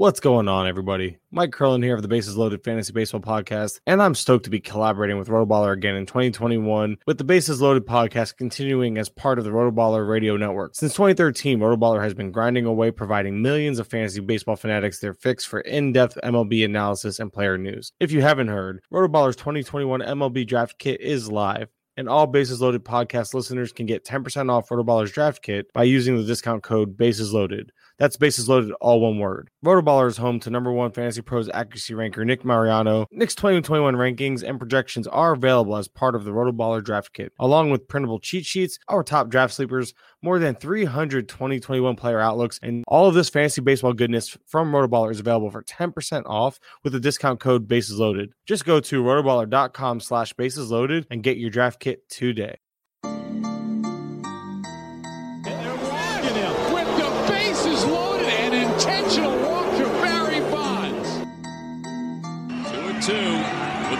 What's going on, everybody? Mike Curlin here of the Bases Loaded Fantasy Baseball Podcast, and I'm stoked to be collaborating with Rotoballer again in 2021 with the Bases Loaded Podcast continuing as part of the Rotoballer Radio Network. Since 2013, Rotoballer has been grinding away, providing millions of fantasy baseball fanatics their fix for in-depth MLB analysis and player news. If you haven't heard, Rotoballer's 2021 MLB Draft Kit is live and all Bases Loaded podcast listeners can get 10% off Rotoballer's draft kit by using the discount code Bases Loaded. That's Bases Loaded, all one word. Rotoballer is home to number one Fantasy Pros accuracy ranker Nick Mariano. Nick's 2021 rankings and projections are available as part of the Rotoballer draft kit, along with printable cheat sheets, our top draft sleepers, more than 300 2021 player outlooks, and all of this fantasy baseball goodness from Rotoballer is available for 10% off with the discount code Bases Loaded. Just go to rotoballer.com slash bases loaded and get your draft kit today.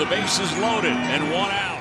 The bases loaded and one out.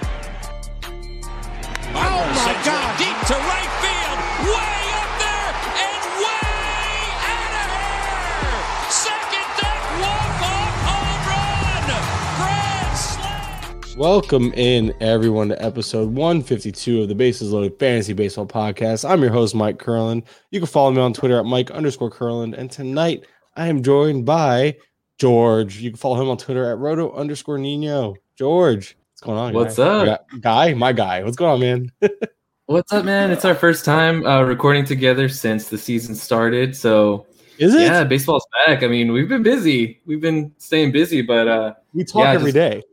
Oh my God. Deep to right field, way up there and way out of here. Second deck walk off home run. Grand slam. Welcome in everyone to episode 152 of the Bases Loaded Fantasy Baseball Podcast. I'm your host, Mike Curlin. You can follow me on Twitter at Mike underscore Curlin. And tonight I am joined by George. You can follow him on Twitter at Roto underscore Nino. George, what's going on? What's guy? up? Guy, my guy. What's going on, man? What's up, man? It's our first time uh, recording together since the season started. So, Is it? yeah, baseball's back. I mean, we've been busy. We've been staying busy, but uh, we talk yeah, every just- day.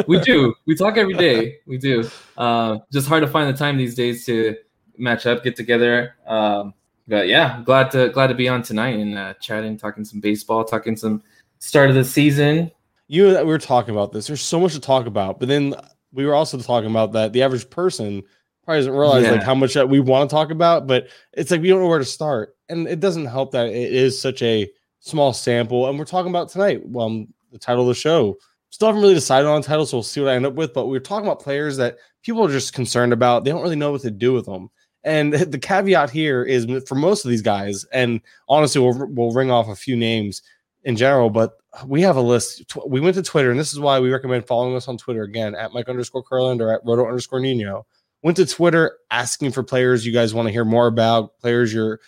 we do. We talk every day. We do. Uh, just hard to find the time these days to match up, get together. Um, but yeah, glad to glad to be on tonight and uh, chatting, talking some baseball, talking some start of the season. you we were talking about this. There's so much to talk about, but then we were also talking about that the average person probably doesn't realize like how much that we want to talk about, but it's like we don't know where to start, and it doesn't help that it is such a small sample. And we're talking about tonight. Well, the title of the show. Still haven't really decided on a title, so we'll see what I end up with. But we're talking about players that people are just concerned about. They don't really know what to do with them. And the caveat here is for most of these guys, and honestly, we'll, we'll ring off a few names in general, but we have a list. We went to Twitter, and this is why we recommend following us on Twitter again at Mike underscore Curlin or at Roto underscore Nino. Went to Twitter asking for players you guys want to hear more about, players you're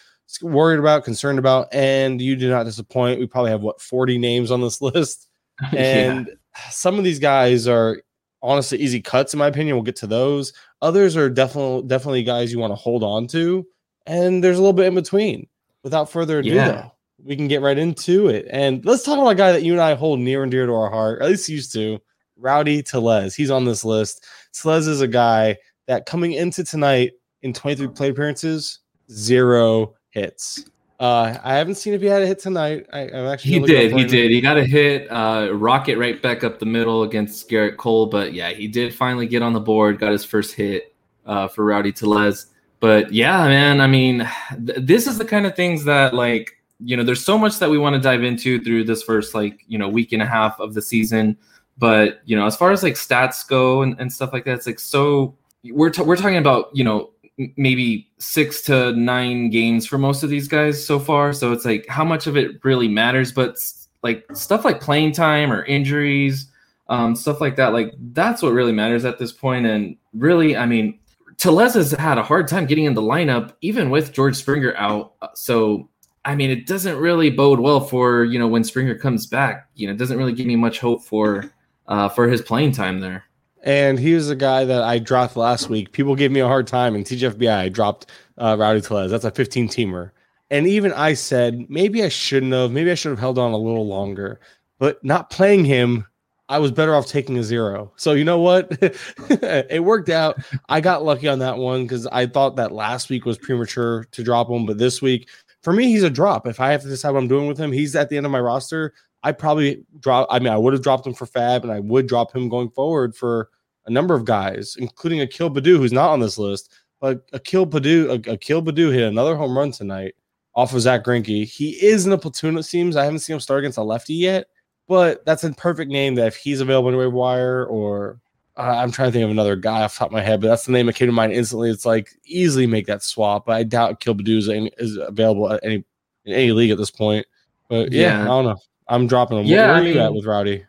worried about, concerned about, and you do not disappoint. We probably have what 40 names on this list, and some of these guys are honestly easy cuts in my opinion. We'll get to those. Others are definitely definitely guys you want to hold on to, and there's a little bit in between. Without further ado, Yeah. though, we can get right into it. And let's talk about a guy that you and I hold near and dear to our heart, at least used to. Rowdy Tellez. He's on this list. Tellez is a guy that coming into tonight in 23 play appearances, zero hits. Uh, I haven't seen if he had a hit tonight. I, I'm actually He gonna look it up did. He did. He got a hit, uh, rocket right back up the middle against Gerrit Cole. But yeah, he did finally get on the board, got his first hit uh, for Rowdy Tellez. But yeah, man, I mean, th- this is the kind of things that, like, you know, there's so much that we want to dive into through this first, like, you know, week and a half of the season. But, you know, as far as like stats go and, and stuff like that, it's like so we're, t- we're talking about, you know, maybe six to nine games for most of these guys so far. So it's like how much of it really matters, but like stuff like playing time or injuries, um, stuff like that, like that's what really matters at this point. And really, I mean, Tellez has had a hard time getting in the lineup, even with George Springer out. Uh, So I mean, it doesn't really bode well for you know when Springer comes back. You know, it doesn't really give me much hope for uh, for his playing time there. And he was a guy that I dropped last week. People gave me a hard time in TGFBI. I dropped uh, Rowdy Tellez. That's a 15 teamer. And even I said, maybe I shouldn't have. Maybe I should have held on a little longer. But not playing him, I was better off taking a zero. So you know what? it worked out. I got lucky on that one because I thought that last week was premature to drop him. But this week, for me, he's a drop. If I have to decide what I'm doing with him, he's at the end of my roster. I probably drop. I mean, I would have dropped him for Fab, and I would drop him going forward for a number of guys, including Akil Baddoo, who's not on this list. But Akil Baddoo, Akil Baddoo hit another home run tonight off of Zack Greinke. He is in a platoon, it seems. I haven't seen him start against a lefty yet, but that's a perfect name that if he's available in waiver wire or uh, I'm trying to think of another guy off the top of my head, but that's the name that came to mind instantly. It's like easily make that swap, but I doubt Akil is, is available at any in any league at this point. But yeah, yeah. I don't know. I'm dropping him. Yeah, Where are I mean, you at with Rowdy?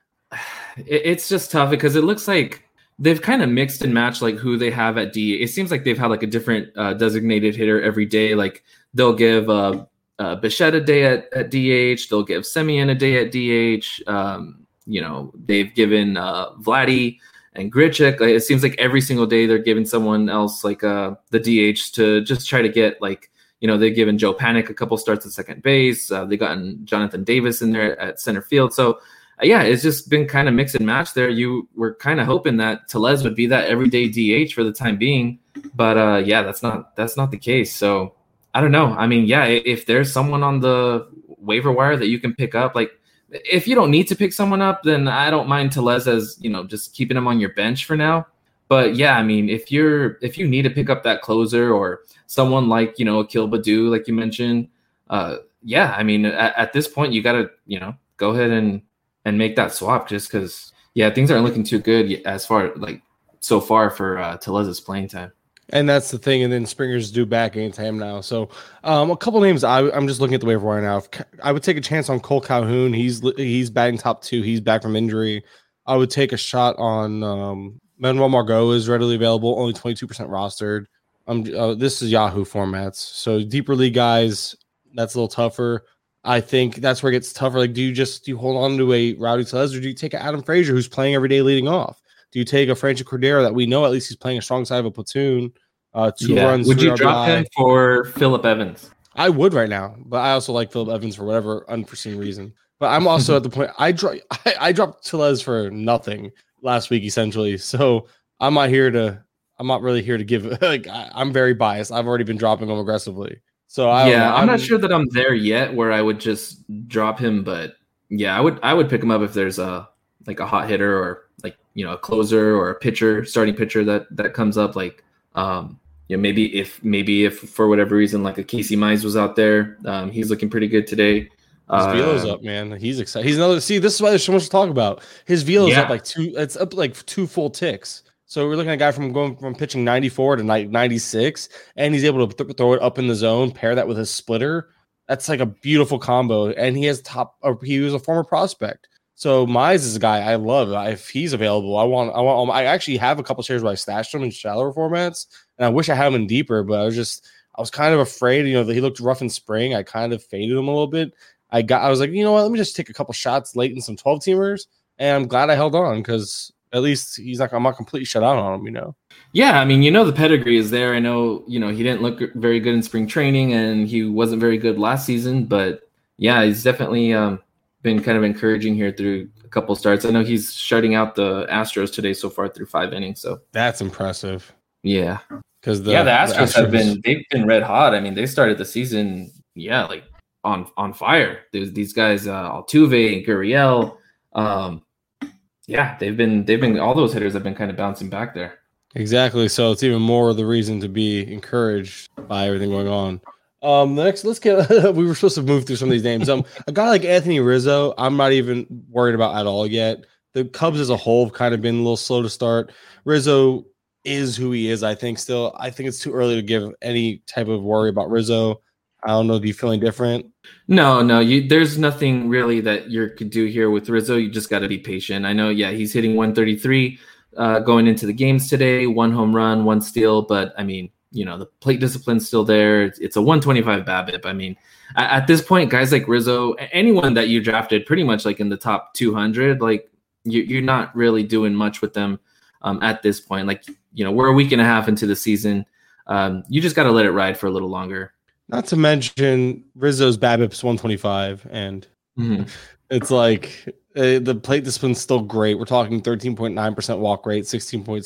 It's just tough because it looks like they've kind of mixed and matched like who they have at D. It seems like they've had like a different uh, designated hitter every day. Like they'll give uh, uh, Bichette a day at, at DH. They'll give Semien a day at DH. Um, you know, they've given uh, Vladdy and Grichuk. Like, it seems like every single day they're giving someone else like uh, the DH to just try to get like you know they've given Joe Panik a couple starts at second base. Uh, they gotten Jonathan Davis in there at center field. So uh, yeah, it's just been kind of mix and match there. You were kind of hoping that Tellez would be that everyday DH for the time being, but uh, yeah, that's not that's not the case. So I don't know. I mean, yeah, if there's someone on the waiver wire that you can pick up, like if you don't need to pick someone up, then I don't mind Tellez as you know just keeping him on your bench for now. But yeah, I mean, if you're if you need to pick up that closer or someone like you know Akil Baddoo, like you mentioned, uh, yeah, I mean, at, at this point, you got to you know go ahead and and make that swap just because yeah, things aren't looking too good as far like so far for uh, Tellez's playing time. And that's the thing. And then Springer's due back anytime now. So um, a couple names I, am just looking at the waiver wire now. I would take a chance on Cole Calhoun. He's he's batting top two. He's back from injury. I would take a shot on um, Manuel Margot is readily available, only 22% rostered. Um, uh, this is Yahoo formats. So deeper league guys, that's a little tougher. I think that's where it gets tougher. Like, do you just do you hold on to a Rowdy Tellez or do you take Adam Frazier who's playing every day leading off? Do you take a Franchy Cordero that we know at least he's playing a strong side of a platoon? Uh, two yeah. runs. Would you drop him for Phillip Evans? I would right now, but I also like Phillip Evans for whatever unforeseen reason. But I'm also at the point I, dro- I, I dropped Tellez for nothing last week essentially. So I'm not here to I'm not really here to give like I, am very biased. I've already been dropping him aggressively. So I yeah, I'm, I'm, not sure that I'm there yet where I would just drop him, but yeah, I would I would pick him up if there's a like a hot hitter or like you know a closer or a pitcher, starting pitcher that that comes up. Like um, you know maybe if maybe if for whatever reason like a Casey Mize was out there, um, he's looking pretty good today. His velo's uh, up, man. He's excited. He's another. See, this is why there's so much to talk about. His velo's yeah. up like two. It's up like two full ticks. So we're looking at a guy from going from pitching 94 to 96, and he's able to th- throw it up in the zone, pair that with his splitter. That's like a beautiful combo. And he has top. Uh, he was a former prospect. So Mize is a guy I love. If he's available, I want. I want. I actually have a couple shares where I stashed him in shallower formats, and I wish I had him in deeper. But I was just. I was kind of afraid. You know that he looked rough in spring. I kind of faded him a little bit. I got. I was like, you know what? Let me just take a couple shots late in some 12 teamers, and I'm glad I held on because at least he's not. I'm not completely shut out on him. You know. Yeah, I mean, you know, the pedigree is there. I know, you know, he didn't look very good in spring training, and he wasn't very good last season. But yeah, he's definitely um, been kind of encouraging here through a couple starts. I know he's shutting out the Astros today so far through five innings. So that's impressive. Yeah, because yeah, the Astros, the Astros have been they've been red hot. I mean, they started the season, yeah, like on on fire. There's these guys, uh, Altuve, Gurriel. Um, yeah, they've been they've been all those hitters have been kind of bouncing back there. Exactly. So it's even more of the reason to be encouraged by everything going on. Um, next, let's get. we were supposed to move through some of these names. Um, a guy like Anthony Rizzo, I'm not even worried about at all yet. The Cubs as a whole have kind of been a little slow to start. Rizzo is who he is. I think still. I think it's too early to give any type of worry about Rizzo. I don't know. Do you feeling different? No, no. You there's nothing really that you could do here with Rizzo. You just got to be patient. I know. Yeah, he's hitting 133 uh, going into the games today. One home run, one steal. But I mean, you know, the plate discipline's still there. It's, it's a 125 BABIP. I mean, at, at, this point, guys like Rizzo, anyone that you drafted, pretty much like in the top 200, like you, you're not really doing much with them um, at this point. Like you know, we're a week and a half into the season. Um, you just got to let it ride for a little longer. Not to mention Rizzo's BABIP's 125, and mm-hmm. it's like uh, the plate discipline's still great. We're talking 13.9% walk rate, 16.7%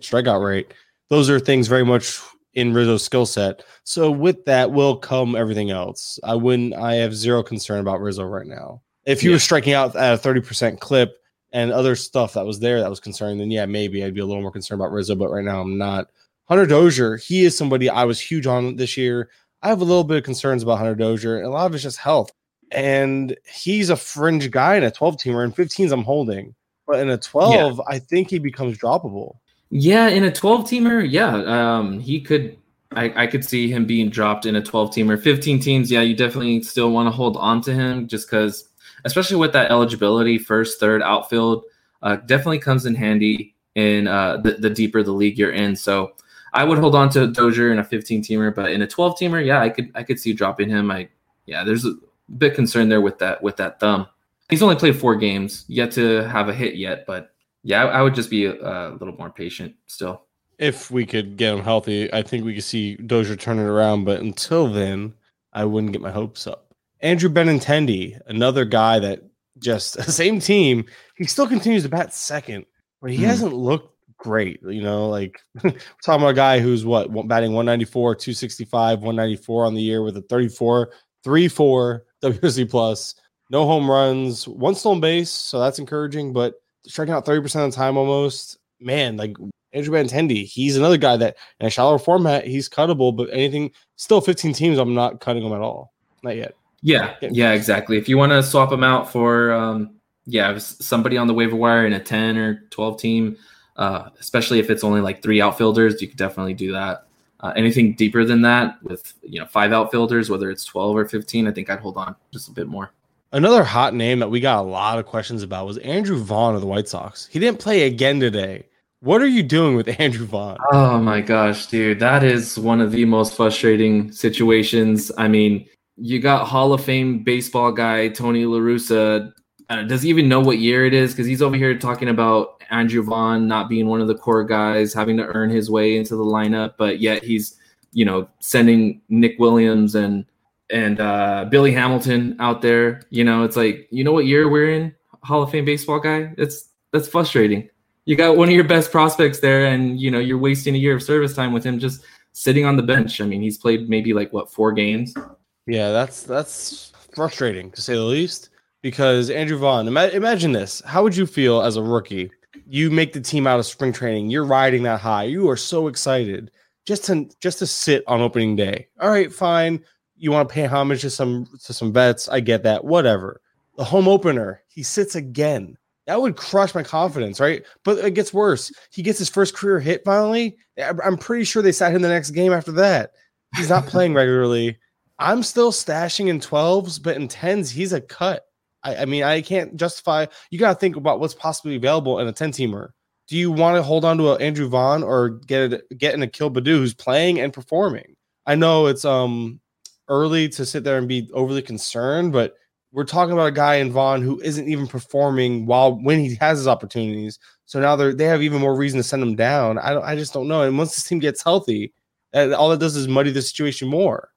strikeout rate. Those are things very much in Rizzo's skill set. So with that will come everything else. I wouldn't. I have zero concern about Rizzo right now. If he Yeah. was striking out at a 30% clip and other stuff that was there that was concerning, then yeah, maybe I'd be a little more concerned about Rizzo, but right now I'm not. Hunter Dozier, he is somebody I was huge on this year. I have a little bit of concerns about Hunter Dozier, and a lot of it's just health. And he's a fringe guy in a 12 teamer, In 15s I'm holding. But in a 12, I think he becomes droppable. Yeah, in a 12 teamer, yeah, um, he could. I, I could see him being dropped in a 12 teamer. 15 teams, yeah, you definitely still want to hold on to him just because, especially with that eligibility, first, third, outfield, uh, definitely comes in handy in uh, the, the deeper the league you're in. So I would hold on to Dozier in a 15 teamer, but in a 12 teamer, yeah, I could I could see dropping him. I yeah, there's a bit concerned there with that with that thumb. He's only played four games, yet to have a hit yet, but yeah, I, I would just be a, a little more patient still. If we could get him healthy, I think we could see Dozier turn it around. But until then, I wouldn't get my hopes up. Andrew Benintendi, another guy that just same team, he still continues to bat second, but he Hmm. hasn't looked great. You know, like we're talking about a guy who's what batting 194, 265, 194 on the year with a 34, 3 4 WRC plus, no home runs, one stolen base. So that's encouraging, but striking out 30% of the time almost. Man, like Andrew Benintendi, he's another guy that in a shallower format, he's cuttable, but anything still 15 teams, I'm not cutting him at all. Not yet. Yeah, Yeah. exactly. If you want to swap them out for, um, yeah, somebody on the waiver wire in a 10 or 12 team, uh, especially if it's only like three outfielders, you could definitely do that. Uh, anything deeper than that with, you know, five outfielders, whether it's 12 or 15, I think I'd hold on just a bit more. Another hot name that we got a lot of questions about was Andrew Vaughn of the White Sox. He didn't play again today. What are you doing with Andrew Vaughn? Oh my gosh, dude, that is one of the most frustrating situations. I mean, you got Hall of Fame baseball guy Tony La Russa. Uh, does he even know what year it is? Because he's over here talking about Andrew Vaughn not being one of the core guys, having to earn his way into the lineup, but yet he's, you know, sending Nick Williams and and uh, Billy Hamilton out there. You know, it's like, you know what year we're in, Hall of Fame baseball guy? It's that's frustrating you got one of your best prospects there and you know you're wasting a year of service time with him just sitting on the bench i mean he's played maybe like what four games Yeah, that's that's frustrating to say the least. Because Andrew Vaughn, ima- imagine this: how would you feel as a rookie? You make the team out of spring training. You're riding that high. You are so excited just to just to sit on opening day. All right, fine. You want to pay homage to some to some vets. I get that. Whatever. The home opener, he sits again. That would crush my confidence, right? But it gets worse. He gets his first career hit finally. I'm pretty sure they sat him the next game after that. He's not playing regularly. I'm still stashing in 12s, but in 10s, he's a cut. I, I mean, I can't justify. You got to think about what's possibly available in a 10 teamer. Do you want to hold on to a Andrew Vaughn or get it, get in Akil Baddoo who's playing and performing? I know it's um early to sit there and be overly concerned, but we're talking about a guy in Vaughn who isn't even performing while when he has his opportunities. So now they they have even more reason to send him down. I don't, I just don't know. And once this team gets healthy, all it does is muddy the situation more.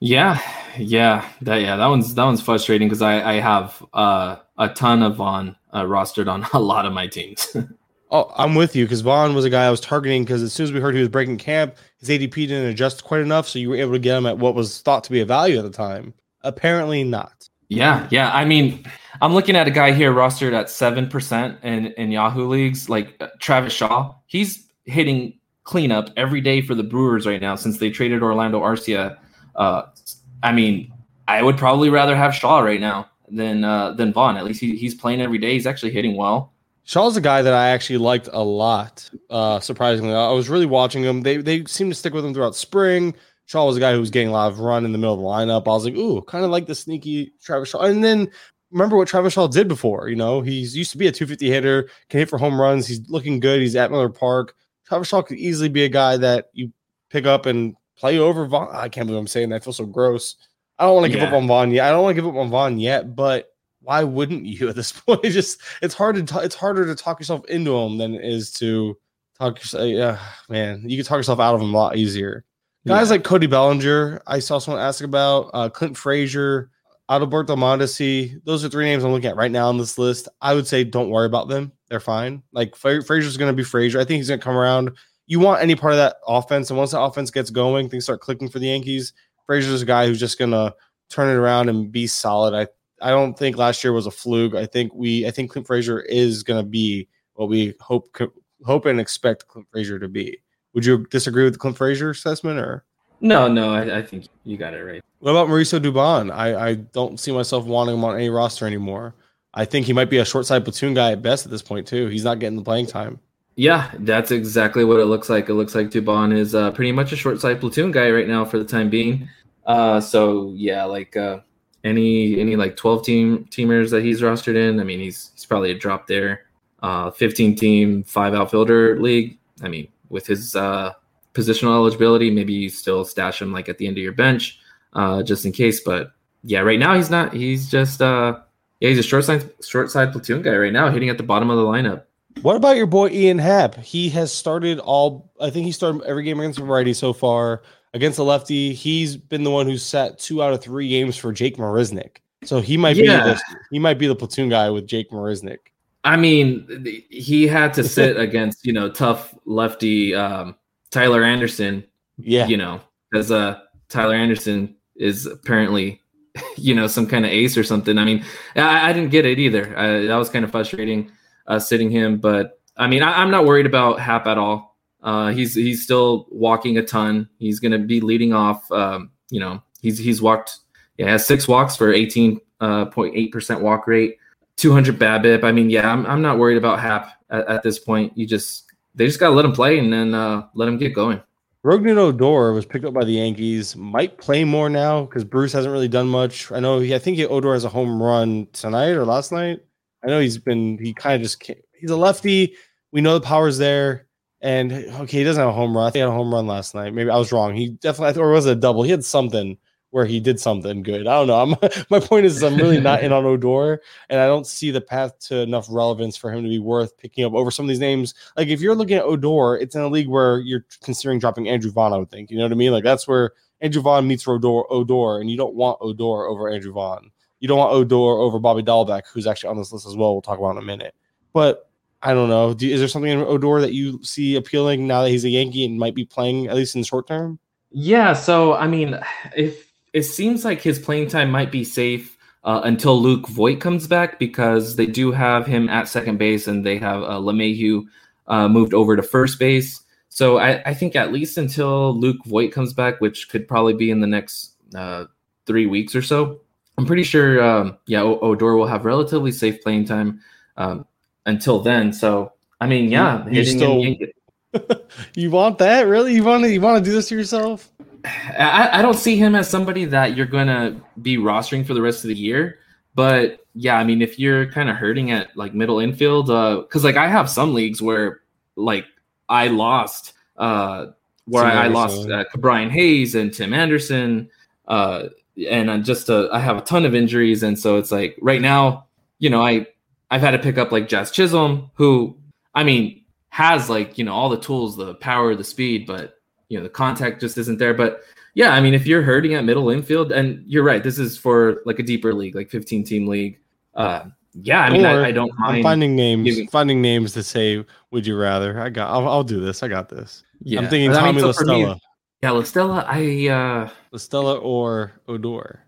Yeah yeah that yeah that one's that one's frustrating because i i have uh a ton of Vaughn uh, rostered on a lot of my teams Oh, I'm with you because Vaughn was a guy I was targeting because as soon as we heard he was breaking camp, his ADP didn't adjust quite enough, so you were able to get him at what was thought to be a value at the time. Apparently not. Yeah, yeah. I mean, I'm looking at a guy here rostered at seven percent in in Yahoo leagues, like uh, Travis Shaw. He's hitting cleanup every day for the Brewers right now since they traded Orlando Arcia. Uh, I mean, I would probably rather have Shaw right now than uh, than Vaughn. At least he, he's playing every day. He's actually hitting well. Shaw's a guy that I actually liked a lot. Uh, surprisingly, I was really watching him. They they seemed to stick with him throughout spring. Shaw was a guy who was getting a lot of run in the middle of the lineup. I was like, ooh, kind of like the sneaky Travis Shaw. And then remember what Travis Shaw did before. You know, he's used to be a 250 hitter, can hit for home runs. He's looking good. He's at Miller Park. Travis Shaw could easily be a guy that you pick up and play over Vaughn. I can't believe I'm saying that. I feel so gross. I don't want to give up on Vaughn yet. I don't want to give up on Vaughn yet, but why wouldn't you at this point? It's just it's hard to t- it's harder to talk yourself into him than it is to talk yourself. Yeah, man, you can talk yourself out of him a lot easier. Guys Yeah. like Cody Bellinger, I saw someone ask about uh, Clint Frazier, Adalberto Mondesi. Those are three names I'm looking at right now on this list. I would say don't worry about them; they're fine. Like Fra- Frazier's going to be Frazier. I think he's going to come around. You want any part of that offense, and once the offense gets going, things start clicking for the Yankees. Frazier's a guy who's just going to turn it around and be solid. I I don't think last year was a fluke. I think we I think Clint Frazier is going to be what we hope hope and expect Clint Frazier to be. Would you disagree with the Clint Frazier assessment or? No, no, I, I think you got it right. What about Mauricio Dubon? I, I don't see myself wanting him on any roster anymore. I think he might be a short side platoon guy at best at this point too. He's not getting the playing time. Yeah, that's exactly what it looks like. It looks like Dubon is uh, pretty much a short side platoon guy right now for the time being. Uh, so yeah, like uh, any any like twelve team teamers that he's rostered in, I mean, he's he's probably a drop there. Uh, fifteen team five outfielder league. I mean, with his uh, positional eligibility, maybe you still stash him like at the end of your bench, uh, just in case. But yeah, right now he's not. He's just yeah, he's a short side short side platoon guy right now, hitting at the bottom of the lineup. What about your boy Ian Happ? He has started all. I think he started every game against a righty so far. Against the lefty, he's been the one who's set two out of three games for Jake Marisnick. So he might Yeah. be the, he might be the platoon guy with Jake Marisnick. I mean, he had to sit against you know tough lefty um, Tyler Anderson. Yeah, You know, because uh, Tyler Anderson is apparently you know some kind of ace or something. I mean, I, I didn't get it either. Uh, that was kind of frustrating uh, sitting him, but I mean, I, I'm not worried about Happ at all. Uh, he's he's still walking a ton. He's going to be leading off. Um, you know, he's he's walked. Yeah, has six walks for 18.8 percent walk rate. 200 BABIP. I mean, yeah, I'm, I'm not worried about Happ at, at this point. You just they just gotta let him play and then uh, let him get going. Rougned Odor was picked up by the Yankees. Might play more now because Bruce hasn't really done much. I know he. I think he, Odor has a home run tonight or last night. I know he's been. He kind of just. He's a lefty. We know the power's there. And okay, he doesn't have a home run. I think he had a home run last night. Maybe I was wrong. He definitely, or was it a double? He had something where he did something good. I don't know. I'm, my point is, I'm really not in on Odor, and I don't see the path to enough relevance for him to be worth picking up over some of these names. Like if you're looking at Odor, it's in a league where you're considering dropping Andrew Vaughn. I would think. You know what I mean? Like that's where Andrew Vaughn meets Odor, Odor, and you don't want Odor over Andrew Vaughn. You don't want Odor over Bobby Dalbec, who's actually on this list as well. We'll talk about in a minute. But I don't know. Do, is there something in Odor that you see appealing now that he's a Yankee and might be playing at least in the short term? Yeah, so I mean, if it seems like his playing time might be safe uh, until Luke Voit comes back because they do have him at second base and they have uh, uh, moved over to first base. So I, I think at least until Luke Voit comes back, which could probably be in the next uh, three weeks or so, I'm pretty sure. Um, yeah, o- Odor will have relatively safe playing time um, until then. So I mean, yeah, You- still- You want that? Really? You want to? You want to do this to yourself? I, I don't see him as somebody that you're gonna be rostering for the rest of the year. But yeah, I mean, if you're kind of hurting at like middle infield, because like I have some leagues where like I lost, uh, where Tim I, I lost uh, Brian Hayes and Tim Anderson, uh, and I'm just uh, I have a ton of injuries, and so it's like right now, you know, I I've had to pick up like Jazz Chisholm, who I mean has like you know all the tools, the power, the speed, but you know the contact just isn't there. But yeah, I mean if you're hurting at middle infield, and you're right, this is for like a deeper league, like 15 team league. Uh, yeah, I mean I, I don't I'm mind. finding names. giving- Finding names to say. Would you rather? I got. I'll, I'll do this. I got this. yeah. I'm thinking But I mean, Tommy so me- LaStella, Yeah, LaStella, I uh, LaStella or Odor.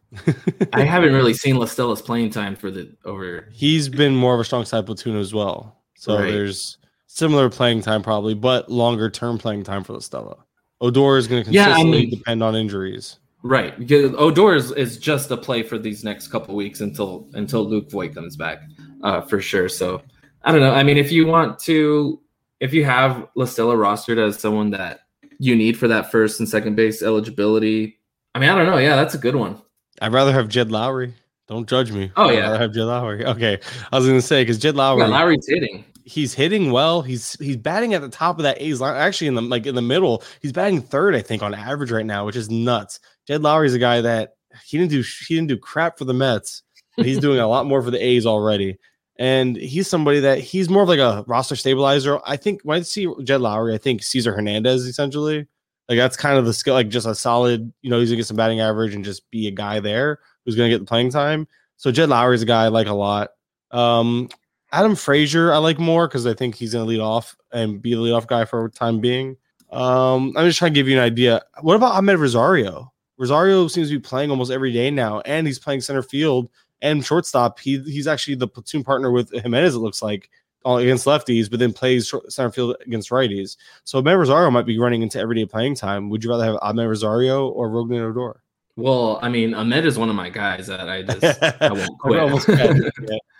I haven't really seen LaStella's playing time for the over. He's been more of a strong side platoon as well. So Right. there's similar playing time probably, but longer term playing time for LaStella. Odor is going to Yeah, I consistently mean- depend on injuries. Right, because Odor is, is just a play for these next couple weeks until until Luke Voit comes back, uh, for sure. So I don't know. I mean, if you want to, if you have LaStella rostered as someone that you need for that first and second base eligibility, I mean, I don't know. Yeah, that's a good one. I'd rather have Jed Lowrie. Don't judge me. Oh, I'd yeah. rather have Jed Lowrie. Okay, I was going to say because Jed Lowrie, Yeah, Lowrie's hitting. he's hitting well. He's he's batting at the top of that A's line. Actually, in the like in the middle, he's batting third, I think, on average right now, which is nuts. Jed Lowrie's a guy that he didn't do he didn't do crap for the Mets, but he's doing a lot more for the A's already. And he's somebody that he's more of like a roster stabilizer. I think when I see Jed Lowrie, I think Cesar Hernandez essentially. Like that's kind of the skill, like just a solid, you know, he's gonna get some batting average and just be a guy there who's gonna get the playing time. So Jed Lowrie's a guy I like a lot. Um, Adam Frazier, I like more because I think he's to lead off and be the leadoff guy for time being. Um, I'm just trying to give you an idea. What about Amed Rosario? Rosario seems to be playing almost every day now, and he's playing center field, and shortstop. He he's actually the platoon partner with Gimenez. It looks like against lefties, but then plays center field against righties. So Amed Rosario might be running into everyday playing time. Would you rather have Amed Rosario or Rougned Odor? Well, I mean, Amed is one of my guys that I just I won't quit.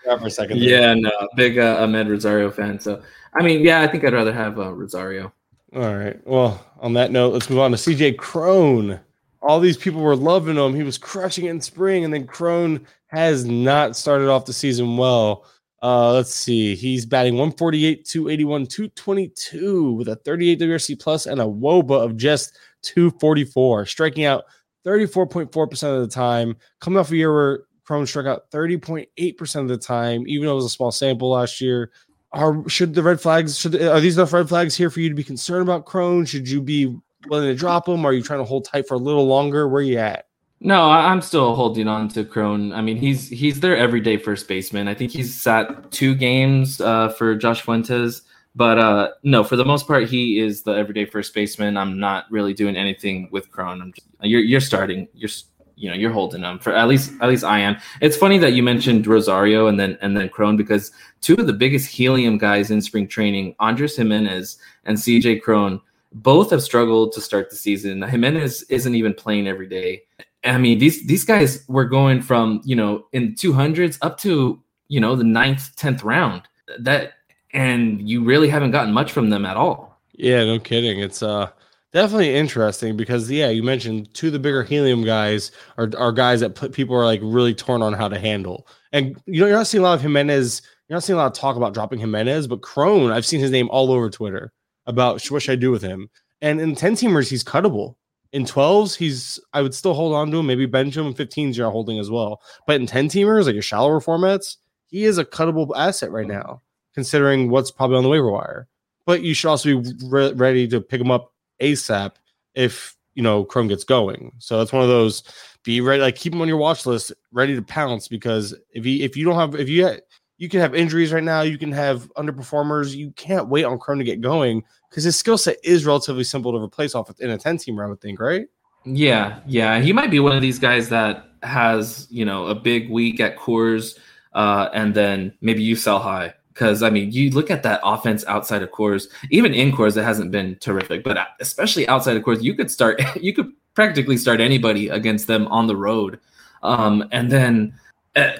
yeah, for a second. Yeah, no, big uh, Amed Rosario fan. So, I mean, yeah, I think I'd rather have uh, Rosario. All right. Well, on that note, let's move on to CJ Cron. All these people were loving him. He was crushing it in spring, and then Cron has not started off the season well. Uh, let's see. He's batting 148, 281, 222 with a 38 WRC plus and a WOBA of just 244, striking out 34.4% of the time. Coming off a year where Cron struck out 30.8% of the time, even though it was a small sample last year. Are should the red flags should are these enough red flags here for you to be concerned about Cron? Should you be willing to drop him? Are you trying to hold tight for a little longer? Where are you at? No, I'm still holding on to Cron. I mean, he's he's their everyday first baseman. I think he's sat two games uh, for Josh Fuentes, but uh, no, for the most part, he is the everyday first baseman. I'm not really doing anything with Cron. I'm just, you're you're starting. You're you know you're holding him for at least at least I am. It's funny that you mentioned Rosario and then and then Cron because two of the biggest helium guys in spring training, Andres Gimenez and CJ Cron, both have struggled to start the season. Gimenez isn't even playing every day I mean, these these guys were going from you know in two hundreds up to you know the ninth, tenth round. That and you really haven't gotten much from them at all. Yeah, no kidding. It's uh definitely interesting because yeah, you mentioned two of the bigger helium guys are are guys that put, people are like really torn on how to handle. And you know, you're not seeing a lot of Gimenez. You're not seeing a lot of talk about dropping Gimenez, but Cron, I've seen his name all over Twitter about what should I do with him. And in ten teamers, he's cuttable. In 12s, he's I would still hold on to him, maybe bench him. In 15s, you're holding as well. But in 10 teamers, like your shallower formats, he is a cuttable asset right now, considering what's probably on the waiver wire. But you should also be re- ready to pick him up ASAP if you know Cron gets going. So that's one of those be ready, like keep him on your watch list, ready to pounce because if he if you don't have if you you can have injuries right now. You can have underperformers. You can't wait on Cron to get going because his skill set is relatively simple to replace off in a 10 teamer, I would think, right? Yeah, yeah. He might be one of these guys that has, you know, a big week at Coors, uh, and then maybe you sell high. Because I mean, you look at that offense outside of Coors, even in Coors, it hasn't been terrific, but especially outside of Coors, you could start, you could practically start anybody against them on the road. Um, and then uh,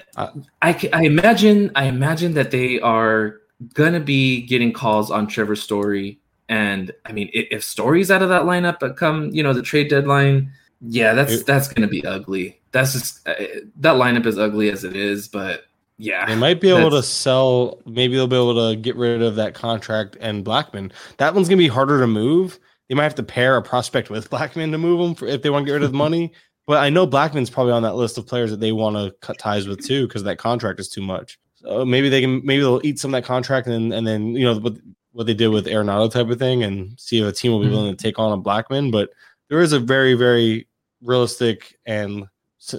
I, I imagine I imagine that they are gonna be getting calls on Trevor Story, and I mean if, if Story's out of that lineup but come you know the trade deadline, yeah, that's it, that's gonna be ugly. That's just uh, that lineup is ugly as it is, but yeah, they might be able to sell. Maybe they'll be able to get rid of that contract and Blackmon. That one's gonna be harder to move. They might have to pair a prospect with Blackmon to move them for, if they want to get rid of the money. But I know Blackmon's probably on that list of players that they want to cut ties with too, because that contract is too much. So maybe they can maybe they'll eat some of that contract and then and then you know what what they did with Arenado type of thing and see if a team will be mm-hmm. willing to take on a Blackmon. But there is a very very realistic and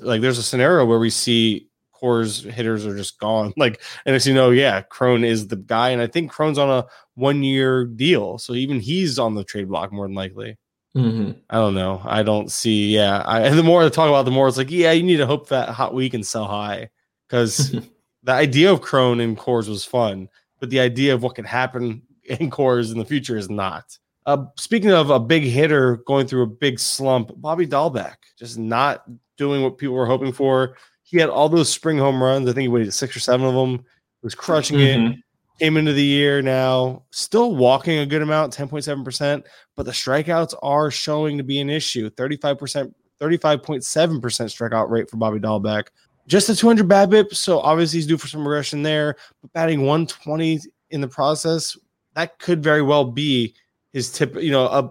like there's a scenario where we see Coors hitters are just gone. Like, and as you know, yeah, Cron is the guy, and I think Cron's on a one year deal, so even he's on the trade block more than likely. Mm-hmm. I don't know. I don't see. Yeah, I, and the more I talk about, it, the more it's like, yeah, you need to hope that hot week and sell high because the idea of Cron in Coors was fun, but the idea of what could happen in Coors in the future is not. Uh, speaking of a big hitter going through a big slump, Bobby Dalbec just not doing what people were hoping for. He had all those spring home runs. I think he waited six or seven of them. Was crushing mm-hmm. it came into the year now still walking a good amount 10.7% but the strikeouts are showing to be an issue 35% 35.7% strikeout rate for bobby Dalbec. just a 200 BABIP, so obviously he's due for some regression there but batting 120 in the process that could very well be his tip, you know,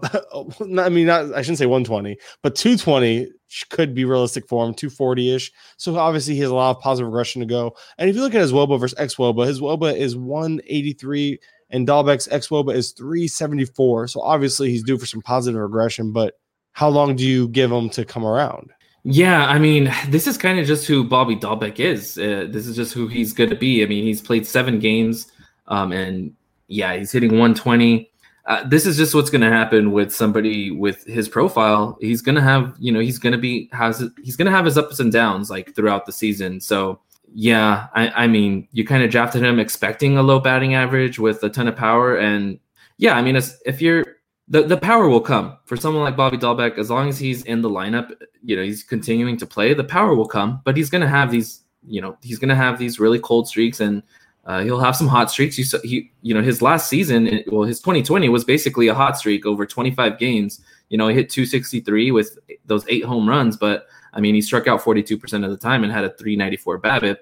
I mean, not, I shouldn't say 120, but 220 could be realistic for him, 240 ish. So obviously he has a lot of positive regression to go. And if you look at his Woba versus X Woba, his Woba is 183 and Dalbec's X Woba is 374. So obviously he's due for some positive regression, but how long do you give him to come around? Yeah, I mean, this is kind of just who Bobby Dalbec is. Uh, this is just who he's going to be. I mean, he's played seven games, um, and yeah, he's hitting 120 uh, this is just what's going to happen with somebody with his profile. He's going to have, you know, he's going to be has he's going to have his ups and downs like throughout the season. So yeah, I, I mean, you kind of drafted him expecting a low batting average with a ton of power, and yeah, I mean, if you're the, the power will come for someone like Bobby Dalbec as long as he's in the lineup. You know, he's continuing to play. The power will come, but he's going to have these. You know, he's going to have these really cold streaks, and uh, he'll have some hot streaks. You he, you know, his last season, well, his 2020 was basically a hot streak over 25 games. You know, he hit 263 with those eight home runs, but I mean, he struck out 42% of the time and had a 394 BABIP.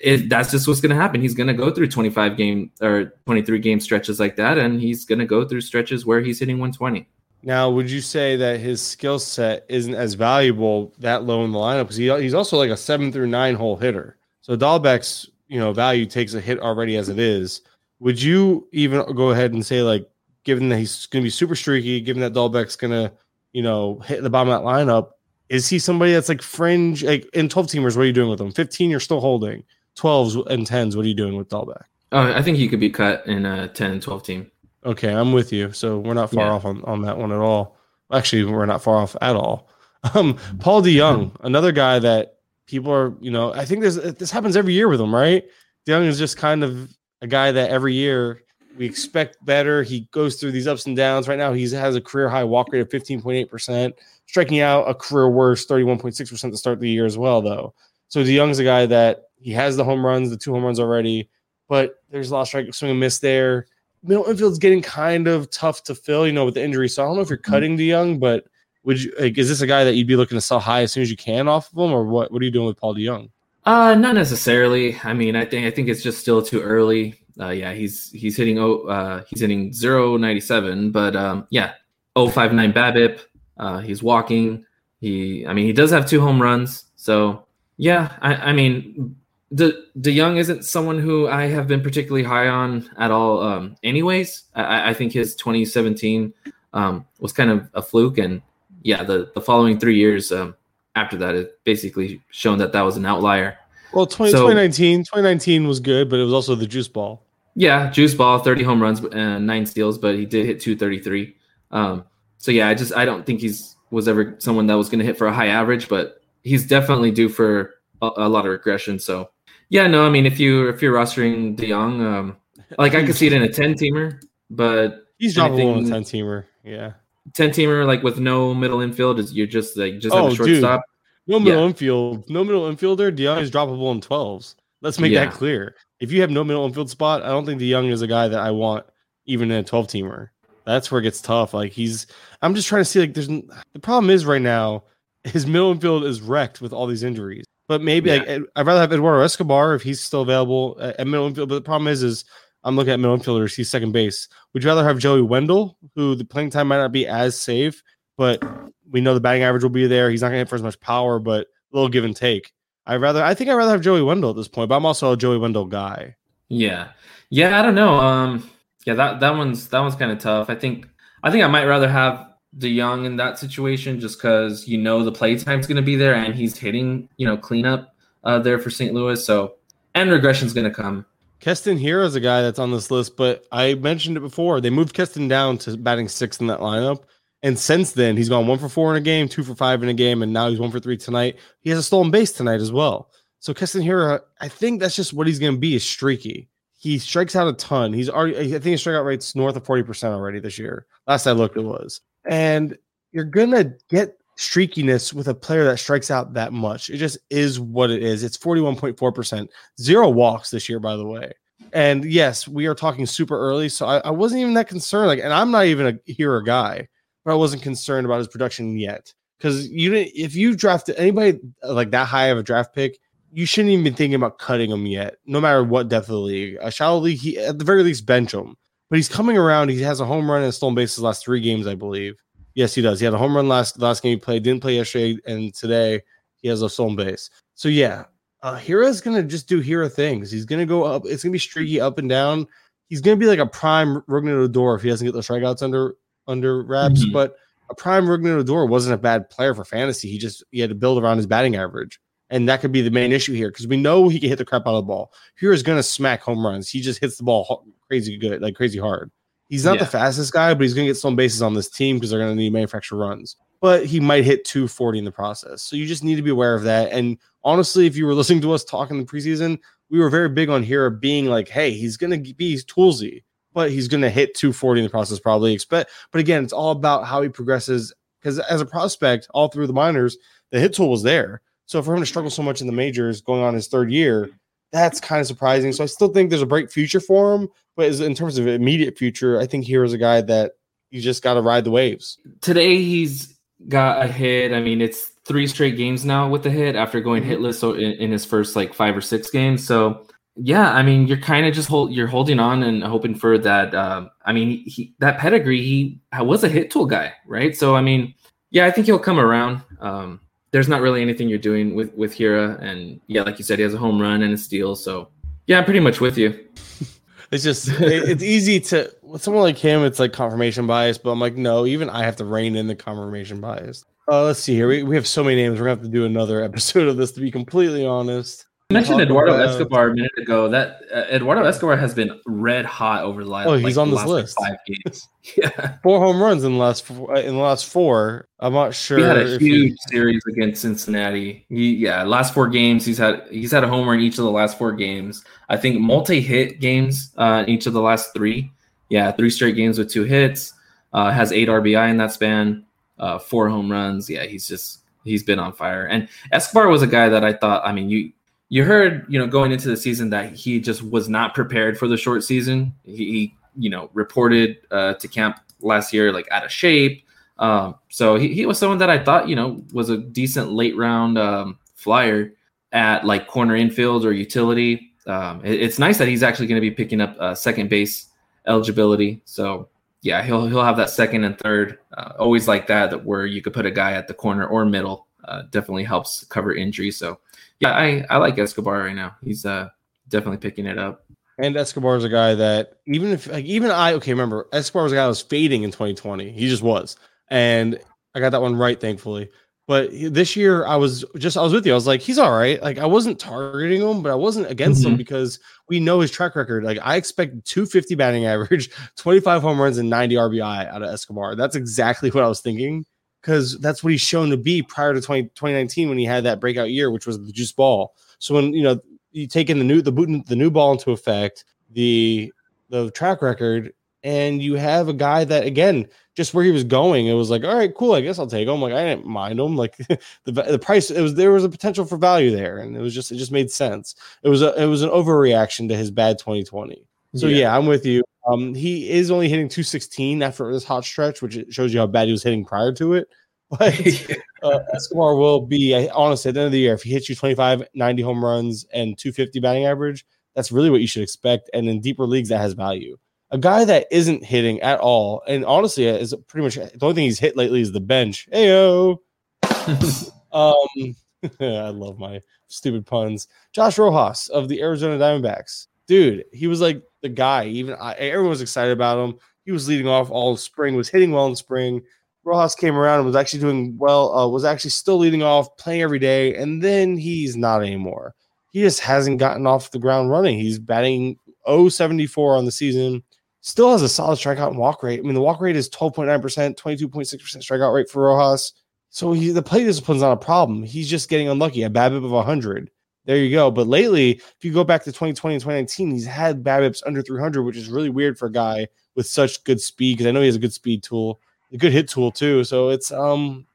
It, that's just what's going to happen. He's going to go through 25 game or 23 game stretches like that, and he's going to go through stretches where he's hitting 120. Now, would you say that his skill set isn't as valuable that low in the lineup? Because he, he's also like a seven through nine hole hitter. So Dalbec's you know value takes a hit already as it is. Would you even go ahead and say like, given that he's going to be super streaky, given that Dalbec's going to you know hit the bottom of that lineup, is he somebody that's like fringe like in 12 teamers? What are you doing with him? 15, you're still holding. 12s and 10s, what are you doing with Dalbec? Oh, I think he could be cut in a 10 and 12 team. Okay, I'm with you. So we're not far yeah. off on, on that one at all. Actually, we're not far off at all. Um, Paul DeJong, another guy that people are, you know, I think this this happens every year with him, right? DeJong is just kind of a guy that every year we expect better. He goes through these ups and downs. Right now, he has a career high walk rate of 15.8%, striking out a career worst 31.6% to start the year as well, though. So DeJong's a guy that he has the home runs, the two home runs already, but there's a lot of strike swing and miss there. Middle infield's getting kind of tough to fill, you know, with the injury. So I don't know if you're mm-hmm. cutting DeJong, but would you like is this a guy that you'd be looking to sell high as soon as you can off of him, or what what are you doing with Paul DeJong? Uh not necessarily. I mean, I think I think it's just still too early. Uh yeah, he's he's hitting oh uh he's hitting 097, but um yeah, 059 BABIP. Uh he's walking. He I mean he does have two home runs, so yeah, I, I mean De DeJong isn't someone who I have been particularly high on at all. Um, anyways, I, I, think his 2017 um, was kind of a fluke, and yeah, the the following three years um, after that, it basically shown that that was an outlier. Well, 20, so, 2019, 2019 was good, but it was also the juice ball. Yeah, juice ball, 30 home runs and nine steals, but he did hit 233. Um, so yeah, I just I don't think he's was ever someone that was going to hit for a high average, but he's definitely due for a, a lot of regression. So yeah, no, I mean if you if you're rostering DeJong, um, like I could see it in a ten teamer, but he's droppable in a ten teamer. Yeah, ten teamer like with no middle infield is you're just like just oh, have a shortstop. Dude. No middle yeah. infield, no middle infielder. DeJong is droppable in twelves. Let's make yeah. that clear. If you have no middle infield spot, I don't think DeJong is a guy that I want even in a twelve teamer. That's where it gets tough. Like he's, I'm just trying to see like there's the problem is right now his middle infield is wrecked with all these injuries. But maybe yeah. like, I'd rather have Eduardo Escobar if he's still available uh, at middle infield. But the problem is, is I'm looking at middle infielders. He's second base. Would you rather have Joey Wendle, who the playing time might not be as safe, but we know the batting average will be there. He's not going to hit for as much power, but a little give and take. I rather, I think I'd rather have Joey Wendle at this point, but I'm also a Joey Wendle guy. Yeah, yeah. I don't know. Um, yeah, that that one's that one's kind of tough. I think I think I might rather have DeJong in that situation just because you know the play time's going to be there and he's hitting, you know, cleanup uh, there for St. Louis. So, and regression's going to come. Keston Hiura is a guy that's on this list, but I mentioned it before. They moved Keston down to batting sixth in that lineup. And since then, he's gone one for four in a game, two for five in a game, and now he's one for three tonight. He has a stolen base tonight as well. So Keston Hiura, I think that's just what he's going to be is streaky. He strikes out a ton. He's already, I think his strikeout rate's north of 40% already this year. Last I looked, it was and you're gonna get streakiness with a player that strikes out that much. It just is what it is. It's 41.4%, zero walks this year, by the way. And yes, we are talking super early, so I, I wasn't even that concerned. Like, and I'm not even a Hiura guy, but I wasn't concerned about his production yet. Because you didn't, if you drafted anybody uh, like that high of a draft pick, you shouldn't even be thinking about cutting him yet, no matter what depth of the league. A shallow league, he at the very least bench him but he's coming around. He has a home run and stolen bases last three games, I believe. Yes, he does. He had a home run last last game he played. Didn't play yesterday, and today he has a stolen base. So yeah, uh, Hiura's gonna just do Hiura things. He's gonna go up. It's gonna be streaky up and down. He's gonna be like a prime Rougned Odor if he doesn't get the strikeouts under under wraps. Mm-hmm. But a prime Rougned Odor wasn't a bad player for fantasy. He just he had to build around his batting average. And that could be the main issue here because we know he can hit the crap out of the ball. Going to smack home runs. He just hits the ball crazy good, like crazy hard. He's not Yeah. the fastest guy, but he's going to get some bases on this team because they're going to need manufacturer runs. But he might hit 240 in the process. So you just need to be aware of that. And honestly, if you were listening to us talk in the preseason, we were very big on here being like, hey, he's going to be toolsy, but he's going to hit 240 in the process probably. Expect, but again, it's all about how he progresses. Because as a prospect, all through the minors, the hit tool was there. So for him to struggle so much in the majors, going on his third year, that's kind of surprising. So I still think there's a bright future for him, but in terms of immediate future, I think here is a guy that you just got to ride the waves. Today he's got a hit. I mean, it's three straight games now with the hit after going Mhm. hitless so in, in his first like five or six games. So yeah, I mean, you're kind of just hold you're holding on and hoping for that. Um, I mean, he that pedigree he was a hit tool guy, right? So I mean, yeah, I think he'll come around. Um, there's not really anything you're doing with with Hiura, and yeah, like you said, he has a home run and a steal. So yeah, I'm pretty much with you. It's just it- it's easy to with someone like him. It's like confirmation bias, but I'm like, no, even I have to rein in the confirmation bias. Uh, let's see here. We, we have so many names. We're gonna have to do another episode of this. To be completely honest, You mentioned Eduardo about- Escobar a minute ago. That uh, Eduardo Escobar has been red hot over the last. Oh, he's like, on this last, like, list. five games. yeah, four home runs in the last four, uh, in the last four. I'm not sure. he had a if he- huge series against Cincinnati. He, yeah, last four games he's had he's had a homer in each of the last four games. I think multi-hit games uh, in each of the last three. Yeah, three straight games with two hits. Uh, has eight RBI in that span. Uh, four home runs. Yeah, he's just he's been on fire. And Escobar was a guy that I thought. I mean, you you heard you know going into the season that he just was not prepared for the short season. He, you know reported uh, to camp last year like out of shape. Um, so he, he was someone that I thought, you know, was a decent late round um, flyer at like corner infield or utility. Um, it- it's nice that he's actually going to be picking up uh, second base eligibility. So yeah, he'll he'll have that second and third. Uh, always like that, that where you could put a guy at the corner or middle. Uh, definitely helps cover injury. So yeah, I I like Escobar right now. He's uh definitely picking it up. And Escobar is a guy that even if like even I okay, remember Escobar was a guy that was fading in 2020. He just was. And I got that one right, thankfully. But this year I was just I was with you. I was like, he's all right. Like I wasn't targeting him, but I wasn't against him Mhm. because we know his track record. Like I expect 250 batting average, 25 home runs, and 90 RBI out of Escobar. That's exactly what I was thinking. Because that's what he's shown to be prior to 20, 2019 when he had that breakout year, which was the juice ball. So when you know you take in the new the boot the new ball into effect, the the track record, and you have a guy that again, just where he was going, it was like, all right, cool, I guess I'll take him. Like I didn't mind him. Like the the price, it was there was a potential for value there, and it was just it just made sense. It was a it was an overreaction to his bad 2020. So Yeah. yeah, I'm with you. Um, he is only hitting 216 after this hot stretch, which shows you how bad he was hitting prior to it. But uh, Escobar will be I, honestly at the end of the year if he hits you 25 90 home runs and 250 batting average that's really what you should expect. And in deeper leagues that has value. A guy that isn't hitting at all and honestly is pretty much the only thing he's hit lately is the bench. Heyo. um i love my stupid puns. Josh rojas of the arizona diamondbacks dude he was like the guy even I, everyone was excited about him he was leading off all spring was hitting well in spring Rojas came around and was actually doing well, uh, was actually still leading off, playing every day, and then he's not anymore. He just hasn't gotten off the ground running. He's batting 074 on the season, still has a solid strikeout and walk rate. I mean, the walk rate is 12.9%, 22.6% strikeout rate for Rojas. So he, the play discipline's not a problem. He's just getting unlucky. A bad BABIP of 100. There you go. But lately, if you go back to 2020 and 2019, he's had BABIPs under 300, which is really weird for a guy with such good speed because I know he has a good speed tool a good hit tool too. So it's um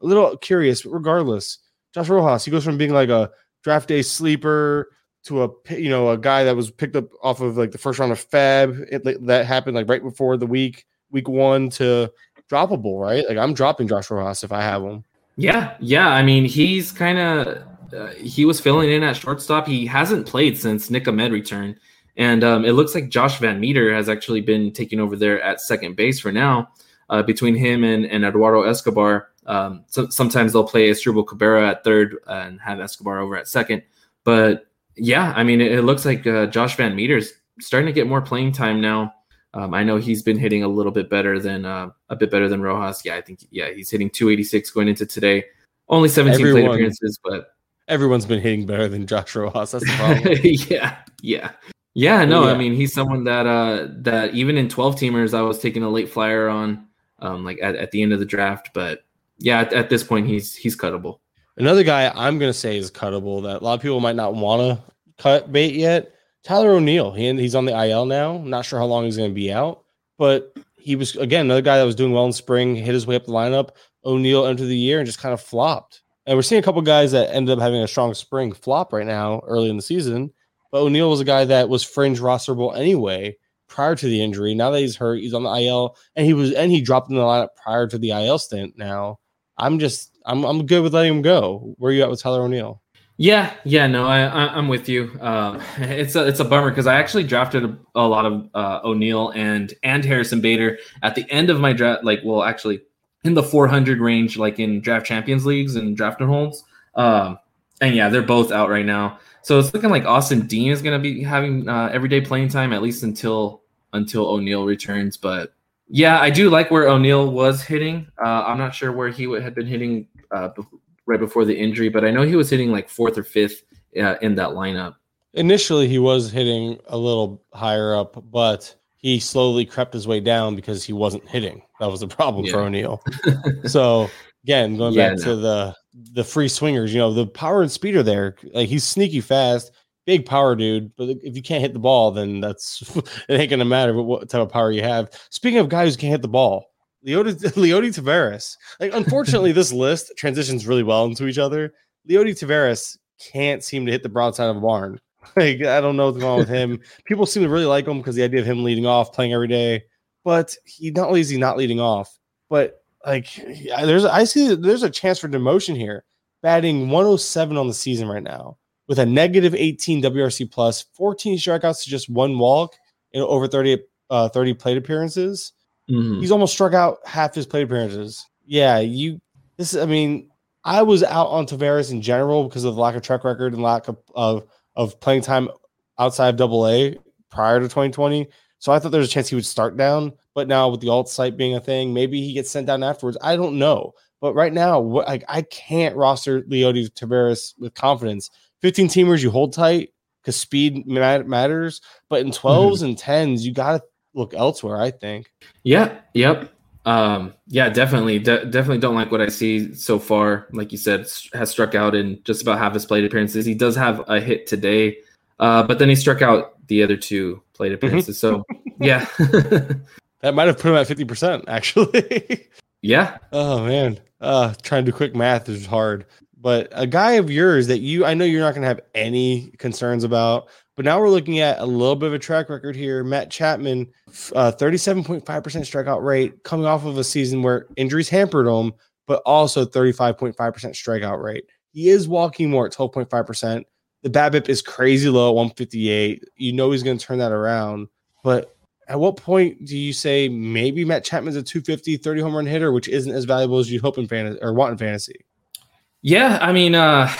a little curious, but regardless, Josh Rojas, he goes from being like a draft day sleeper to a you know a guy that was picked up off of like the first round of FAAB. It, that happened like right before the week week one to droppable, right? Like I'm dropping Josh Rojas if I have him. Yeah, yeah. I mean, he's kind of uh, he was filling in at shortstop. He hasn't played since Nick Ahmed returned, and um, it looks like Josh VanMeter has actually been taking over there at second base for now. Uh, between him and, and Eduardo Escobar, um, so, sometimes they'll play Asdrubal Cabrera at third and have Escobar over at second. But yeah, I mean, it, it looks like uh, Josh VanMeter's starting to get more playing time now. Um, I know he's been hitting a little bit better than uh, a bit better than Rojas. Yeah, I think yeah he's hitting 286 going into today. Only 17 plate appearances, but Everyone's been hitting better than Josh Rojas. That's the problem. yeah, yeah. Yeah, no, Yeah. I mean he's someone that uh that even in 12 teamers I was taking a late flyer on um like at, at the end of the draft, but yeah, at, at this point he's he's cuttable. Another guy I'm going to say is cuttable that a lot of people might not want to cut bait yet. Tyler O'Neill. He, he's on the IL now. Not sure how long he's going to be out, but he was, again, another guy that was doing well in spring, hit his way up the lineup. O'Neill entered the year and just kind of flopped. And we're seeing a couple guys that ended up having a strong spring flop right now early in the season. But O'Neill was a guy that was fringe rosterable anyway prior to the injury. Now that he's hurt, he's on the IL, and he was and he dropped in the lineup prior to the IL stint. Now I'm just I'm I'm good with letting him go. Where are you at with Tyler O'Neill? Yeah, yeah, no, I, I I'm with you. Um, it's a it's a bummer because I actually drafted a, a lot of uh, O'Neill and and Harrison Bader at the end of my draft. Like, well, actually, in the 400 range, like in draft champions leagues and draft and holds. Um, and yeah, they're both out right now. So it's looking like Austin Dean is going to be having uh, everyday playing time at least until until O'Neill returns. But yeah, I do like where O'Neill was hitting. Uh, I'm not sure where he would had been hitting uh, bef- right before the injury, but I know he was hitting like fourth or fifth uh, in that lineup. Initially, he was hitting a little higher up, but he slowly crept his way down because he wasn't hitting. That was the problem for Yeah. O'Neill. so again, going Yeah, back no. to the the free swingers, you know, the power and speed are there. Like he's sneaky fast, big power dude. But if you can't hit the ball, then that's it ain't gonna matter what, what type of power you have. Speaking of guys who can't hit the ball, Leody Leody Taveras. Like unfortunately, this list transitions really well into each other. Leody Taveras can't seem to hit the broadside of a barn. Like I don't know what's going on with him. People seem to really like him because the idea of him leading off, playing every day. But he not only is he not leading off, but like there's I see there's a chance for demotion here. Batting 107 on the season right now with a negative 18 WRC plus, 14 strikeouts to just one walk in over 30 uh 30 plate appearances. Mhm. He's almost struck out half his plate appearances. Yeah, you. This, I mean, I was out on Taveras in general because of the lack of track record and lack of of, of playing time outside of Double A prior to 2020. So I thought there was a chance he would start down, but now with the alt site being a thing, maybe he gets sent down afterwards. I don't know. But right now, what like I can't roster Leody Taveras with confidence. 15 teamers, you hold tight because speed matters. But in 12s mm-hmm. and 10s, you got to look elsewhere. I think. Yeah. Yep. Um, yeah, definitely. De- definitely don't like what I see so far. Like you said, has struck out in just about half his plate appearances. He does have a hit today, uh, but then he struck out the other two plate appearances. So, yeah, That might have put him at 50%, actually. yeah, oh, man. Uh, trying to do quick math is hard. But a guy of yours that you, I know you're not going to have any concerns about, but now we're looking at a little bit of a track record here. Matt Chapman, uh, 37.5% strikeout rate, coming off of a season where injuries hampered him, but also 35.5% strikeout rate. He is walking more at 12.5%. The BABIP is crazy low at 158. You know he's going to turn that around. But at what point do you say maybe Matt Chapman's a 250, 30 home run hitter, which isn't as valuable as you hope in fantasy or want in fantasy? yeah. I mean, uh,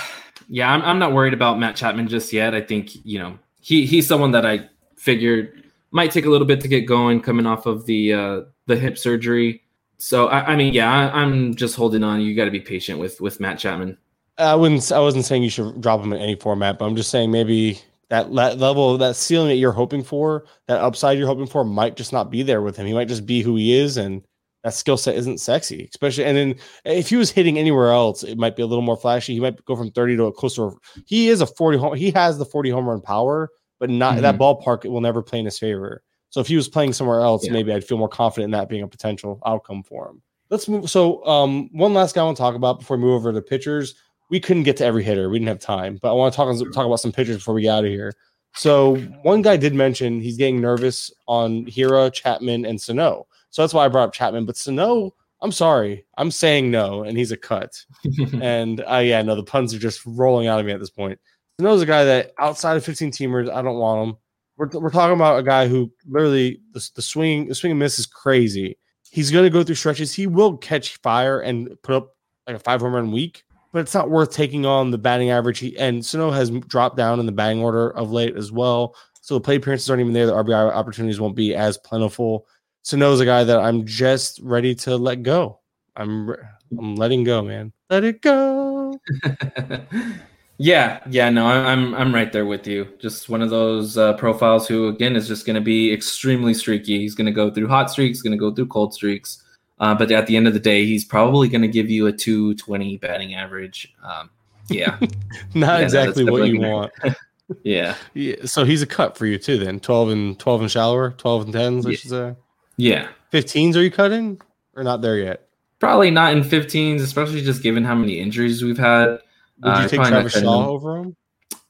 yeah, I'm, I'm not worried about Matt Chapman just yet. I think you know he he's someone that I figured might take a little bit to get going coming off of the uh, the hip surgery. So I, I mean, yeah, I, I'm just holding on. You got to be patient with with Matt Chapman. I wouldn't. I wasn't saying you should drop him in any format, but I'm just saying maybe that le- level, that ceiling that you're hoping for, that upside you're hoping for, might just not be there with him. He might just be who he is, and that skill set isn't sexy. Especially, and then if he was hitting anywhere else, it might be a little more flashy. He might go from 30 to a closer. He is a 40. Home, he has the 40 home run power, but not that ballpark. It will never play in his favor. So if he was playing somewhere else, Yeah. maybe I'd feel more confident in that being a potential outcome for him. Let's move. So, um, one last guy I want to talk about before we move over to pitchers. We couldn't get to every hitter. We didn't have time, but I want to talk talk about some pitchers before we get out of here. So, one guy did mention he's getting nervous on Hiura, Chapman, and Sano. So that's why I brought up Chapman. But Sano, I'm sorry, I'm saying no, and he's a cut. and uh, yeah, no, the puns are just rolling out of me at this point. Sano's a guy that outside of 15 teamers, I don't want him. We're, we're talking about a guy who literally the, the swing the swing and miss is crazy. He's going to go through stretches. He will catch fire and put up like a five home run week, but it's not worth taking on the batting average. He, and Sano has dropped down in the batting order of late as well. So the play appearances aren't even there. The RBI opportunities won't be as plentiful. Sano's a guy that I'm just ready to let go. I'm I'm letting go, man. Let it go. Yeah, yeah, no, I- I'm I'm right there with you. Just one of those uh, profiles who, again, is just going to be extremely streaky. He's going to go through hot streaks, going to go through cold streaks, uh, but at the end of the day, he's probably going to give you a 220 batting average. Um, yeah, Not Yeah, exactly that's what you want. yeah, Yeah, so he's a cut for you too. Then twelve and twelve and shallower, twelve and tens. I Yeah. should say. Yeah. Fifteens are you cutting or not there yet? Probably not in 15s, especially just given how many injuries we've had. Would Uh, you take Travis Shaw him. over him?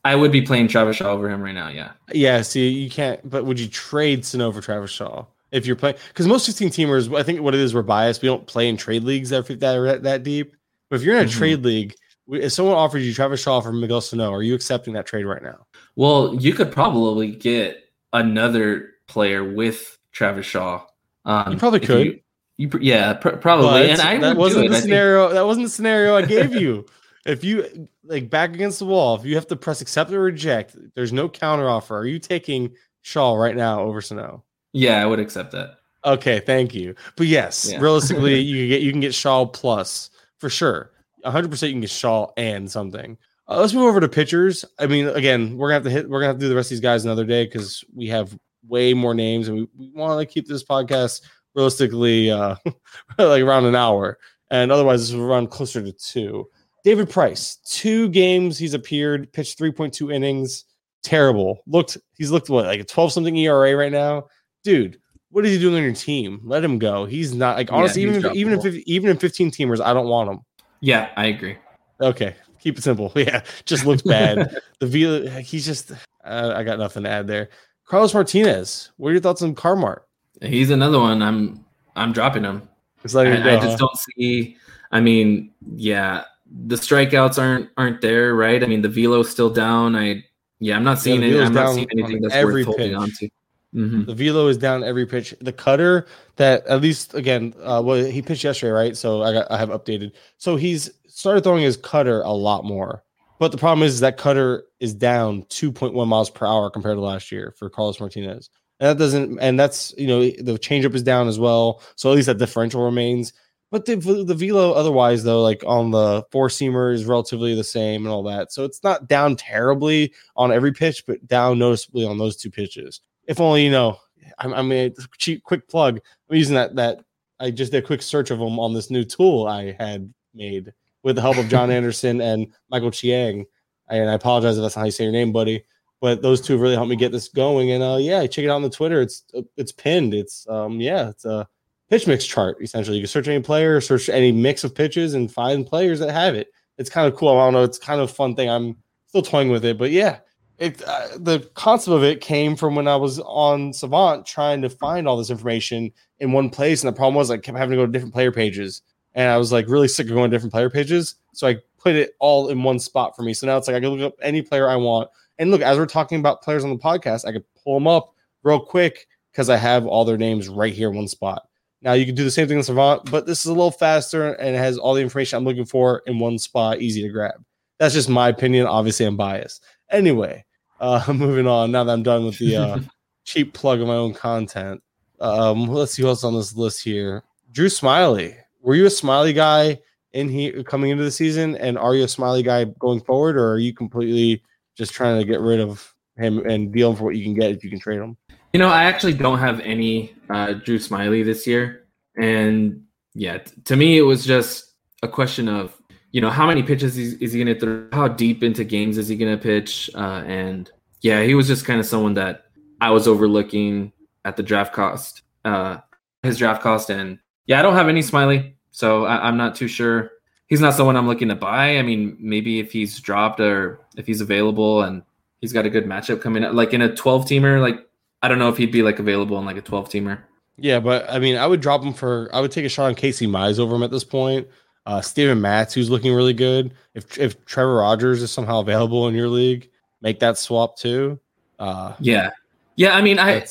I would be playing Travis Shaw over him right now. Yeah. Yeah, see, you can't. But would you trade Sano for Travis Shaw if you're playing? Because most 15 teamers, I think what it is, we're biased. We don't play in trade leagues that that are that, deep. But if you're in a Mhm. trade league, if someone offers you Travis Shaw for Miguel Sano, are you accepting that trade right now? Well, you could probably get another player with Travis Shaw. Um, You probably could. You, you yeah, pr- probably. But and I that wasn't it. the think- scenario. That wasn't the scenario I gave you. if you like back against the wall, if you have to press accept or reject, there's no counter offer. Are you taking Shaw right now over Sano? yeah, I would accept that. Okay, thank you. But yes, Yeah. realistically, you can get you can get Shaw plus for sure. 100 percent you can get Shaw and something. Uh, let's move over to pitchers. I mean, again, we're gonna have to hit. We're gonna have to do the rest of these guys another day because we have way more names, and we, we want to keep this podcast realistically uh, like around an hour, and otherwise this will run closer to two. David Price, two games he's appeared, pitched 3.2 innings. Terrible. Looked he's looked what like a 12 something ERA right now, dude what is he doing on your team? Let him go. He's not like honestly, he's even if, even if even in 15 teamers, I don't want him. Yeah, I agree. Okay, keep it simple. Yeah, just looks bad. the Vila, he's just. Uh, I got nothing to add there. Carlos Martinez, what are your thoughts on Carmart? He's another one. I'm I'm dropping him. It's it I, go, I huh? just don't see. I mean, yeah, the strikeouts aren't aren't there, right? I mean, the velo's still down. I yeah, I'm not seeing it. I'm not seeing anything that's worth holding on to. Mhm. The velo is down every pitch. The cutter that at least again, uh, well, he pitched yesterday, right? So I got I have updated. So he's started throwing his cutter a lot more. But the problem is is that cutter is down 2.1 miles per hour compared to last year for Carlos Martinez. And that doesn't, and that's you know the changeup is down as well. So at least that differential remains. But the the velo otherwise though, like on the four seamer is relatively the same and all that. So it's not down terribly on every pitch, but down noticeably on those two pitches. If only you know, I, I mean, cheap quick plug. I'm using that that I just did a quick search of them on this new tool I had made with the help of John Anderson and Michael Chiang. And I apologize if that's not how you say your name, buddy. But those two really helped me get this going. And uh, yeah, check it out on the Twitter. It's it's pinned. It's um yeah, it's a pitch mix chart essentially. You can search any player, search any mix of pitches, and find players that have it. It's kind of cool. I don't know. It's kind of a fun thing. I'm still toying with it, but yeah, it uh, the concept of it came from when I was on Savant trying to find all this information in one place, and the problem was I kept having to go to different player pages, and I was like really sick of going to different player pages. So I put it all in one spot for me. So now it's like I can look up any player I want, and look as we're talking about players on the podcast, I could pull them up real quick because I have all their names right here in one spot. Now you can do the same thing in Savant, but this is a little faster and it has all the information I'm looking for in one spot, easy to grab. That's just my opinion. Obviously, I'm biased. Anyway, uh, moving on. Now that I'm done with the uh, cheap plug of my own content, um, let's see who else on this list here. Drew Smyly. Were you a Smyly guy in here coming into the season, and are you a Smyly guy going forward, or are you completely just trying to get rid of him and deal for what you can get if you can trade him? You know, I actually don't have any uh, Drew Smyly this year, and yeah, t- to me it was just a question of you know how many pitches is, is he going to throw, how deep into games is he going to pitch, uh, and yeah, he was just kind of someone that I was overlooking at the draft cost, uh, his draft cost, and yeah, I don't have any Smyly, so I, I'm not too sure. He's not someone I'm looking to buy. I mean, maybe if he's dropped or if he's available and he's got a good matchup coming up, like in a 12 teamer, like I don't know if he'd be like available in like a 12 teamer. Yeah, but I mean, I would drop him for. I would take a shot on Casey Mize over him at this point. Uh, Steven Matz, who's looking really good. If if Trevor Rogers is somehow available in your league, make that swap too. Uh, Yeah. Yeah. I mean, I,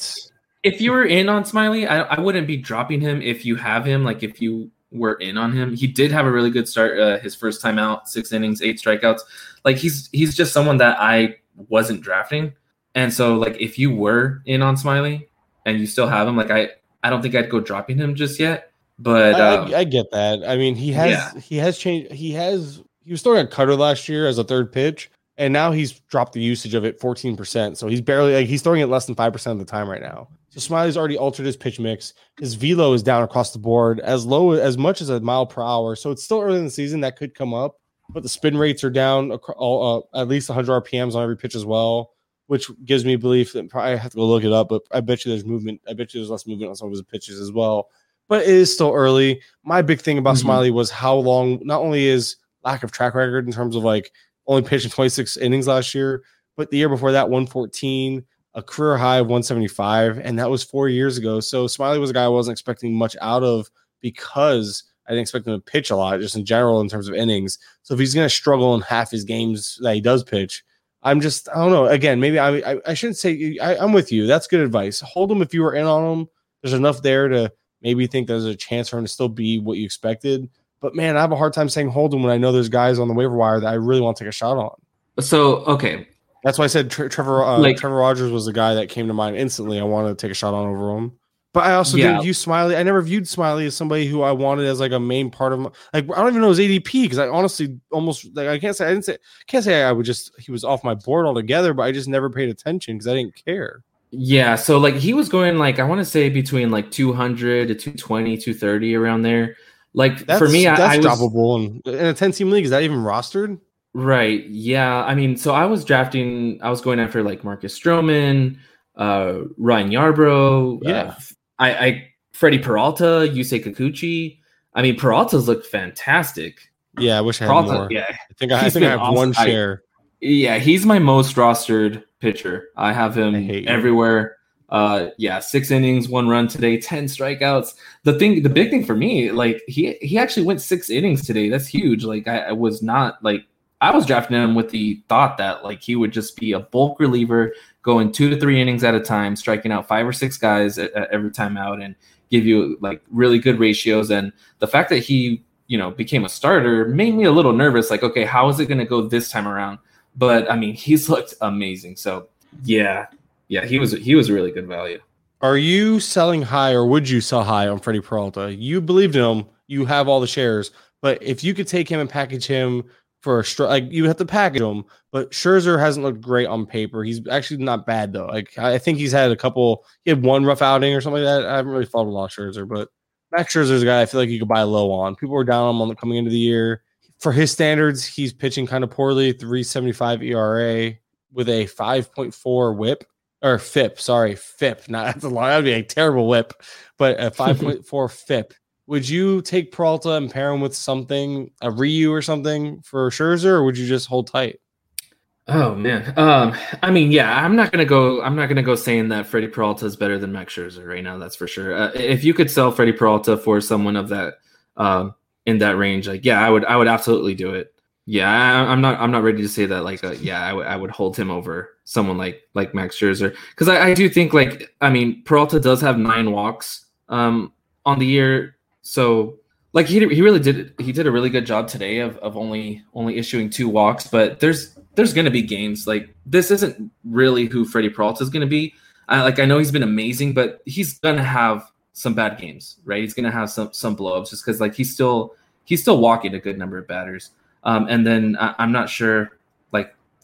if you were in on Smyly, I, I wouldn't be dropping him if you have him. Like if you were in on him, he did have a really good start. Uh, his first time out, six innings, eight strikeouts. Like he's, he's just someone that I wasn't drafting. And so like, if you were in on Smyly and you still have him, like I, I don't think I'd go dropping him just yet, but I, um, I, I get that. I mean, he has yeah. he has changed. He has he was throwing a cutter last year as a third pitch, and now he's dropped the usage of it 14%. So he's barely like he's throwing it less than 5% of the time right now. So Smyly's already altered his pitch mix. His velo is down across the board as low as much as a mile per hour. So it's still early in the season that could come up, but the spin rates are down uh, at least 100 RPMs on every pitch as well, which gives me belief that probably I have to go look it up, but I bet you there's movement. I bet you there's less movement on some of his pitches as well. But it is still early. My big thing about mm-hmm. Smyly was how long not only is lack of track record in terms of like only pitched in 26 innings last year, but the year before that, 114, a career high of 175, and that was four years ago. So Smyly was a guy I wasn't expecting much out of because I didn't expect him to pitch a lot, just in general in terms of innings. So if he's going to struggle in half his games that he does pitch, I'm just I don't know. Again, maybe I I, I shouldn't say I, I'm with you. That's good advice. Hold him if you were in on him. There's enough there to maybe think there's a chance for him to still be what you expected. But man, I have a hard time saying hold him when I know there's guys on the waiver wire that I really want to take a shot on. So okay, that's why I said Trevor uh, like, Trevor Rogers was the guy that came to mind instantly. I wanted to take a shot on over him. But I also yeah. didn't view Smyly. I never viewed Smyly as somebody who I wanted as like a main part of my, like I don't even know his ADP because I honestly almost like I can't say I didn't say can't say I would just he was off my board altogether, but I just never paid attention because I didn't care. Yeah, so like he was going like I want to say between like 200 to 220, 230 around there. Like that's, for me, that's I, I droppable in, in a 10 team league. Is that even rostered? Right. Yeah. I mean, so I was drafting, I was going after like Marcus Stroman, uh, Ryan Yarbrough. Uh, yeah. Uh, I, I, Freddie Peralta, Yusei Kikuchi. I mean, Peralta's looked fantastic. Yeah. I wish I had Peralta, more. Yeah. I think I, I think I have awesome. one share. I, yeah. He's my most rostered pitcher. I have him I everywhere. Uh, yeah, six innings, one run today, ten strikeouts. The thing, the big thing for me, like he he actually went six innings today. That's huge. Like I, I was not like I was drafting him with the thought that like he would just be a bulk reliever, going two to three innings at a time, striking out five or six guys at, at every time out, and give you like really good ratios. And the fact that he you know became a starter made me a little nervous. Like, okay, how is it going to go this time around? But I mean, he's looked amazing. So yeah, yeah, he was he was a really good value. Are you selling high or would you sell high on Freddie Peralta? You believed in him, you have all the shares, but if you could take him and package him for a str- like you have to package him, but Scherzer hasn't looked great on paper. He's actually not bad though. Like I think he's had a couple. He had one rough outing or something like that. I haven't really followed a lot of Scherzer, but Max Scherzer's a guy I feel like you could buy low on. People were down on him coming into the year. For his standards, he's pitching kind of poorly. 375 ERA with a 5.4 WHIP or FIP, sorry, FIP. Not that's a lot. That'd be a terrible whip, but a 5.4 FIP. Would you take Peralta and pair him with something, a Ryu or something for Scherzer, or would you just hold tight? Oh man, um, I mean, yeah, I'm not gonna go. I'm not gonna go saying that Freddie Peralta is better than Max Scherzer right now. That's for sure. Uh, if you could sell Freddie Peralta for someone of that, um, in that range, like yeah, I would. I would absolutely do it. Yeah, I, am not. I'm not ready to say that. Like, uh, yeah, I, w- I would hold him over someone like like Max Scherzer because I, I do think like I mean Peralta does have nine walks um on the year, so like he he really did he did a really good job today of of only only issuing two walks. But there's there's gonna be games like this isn't really who Freddie Peralta is gonna be. I, like I know he's been amazing, but he's gonna have some bad games, right? He's gonna have some some blowups just because like he's still he's still walking a good number of batters. Um, and then I, am not sure,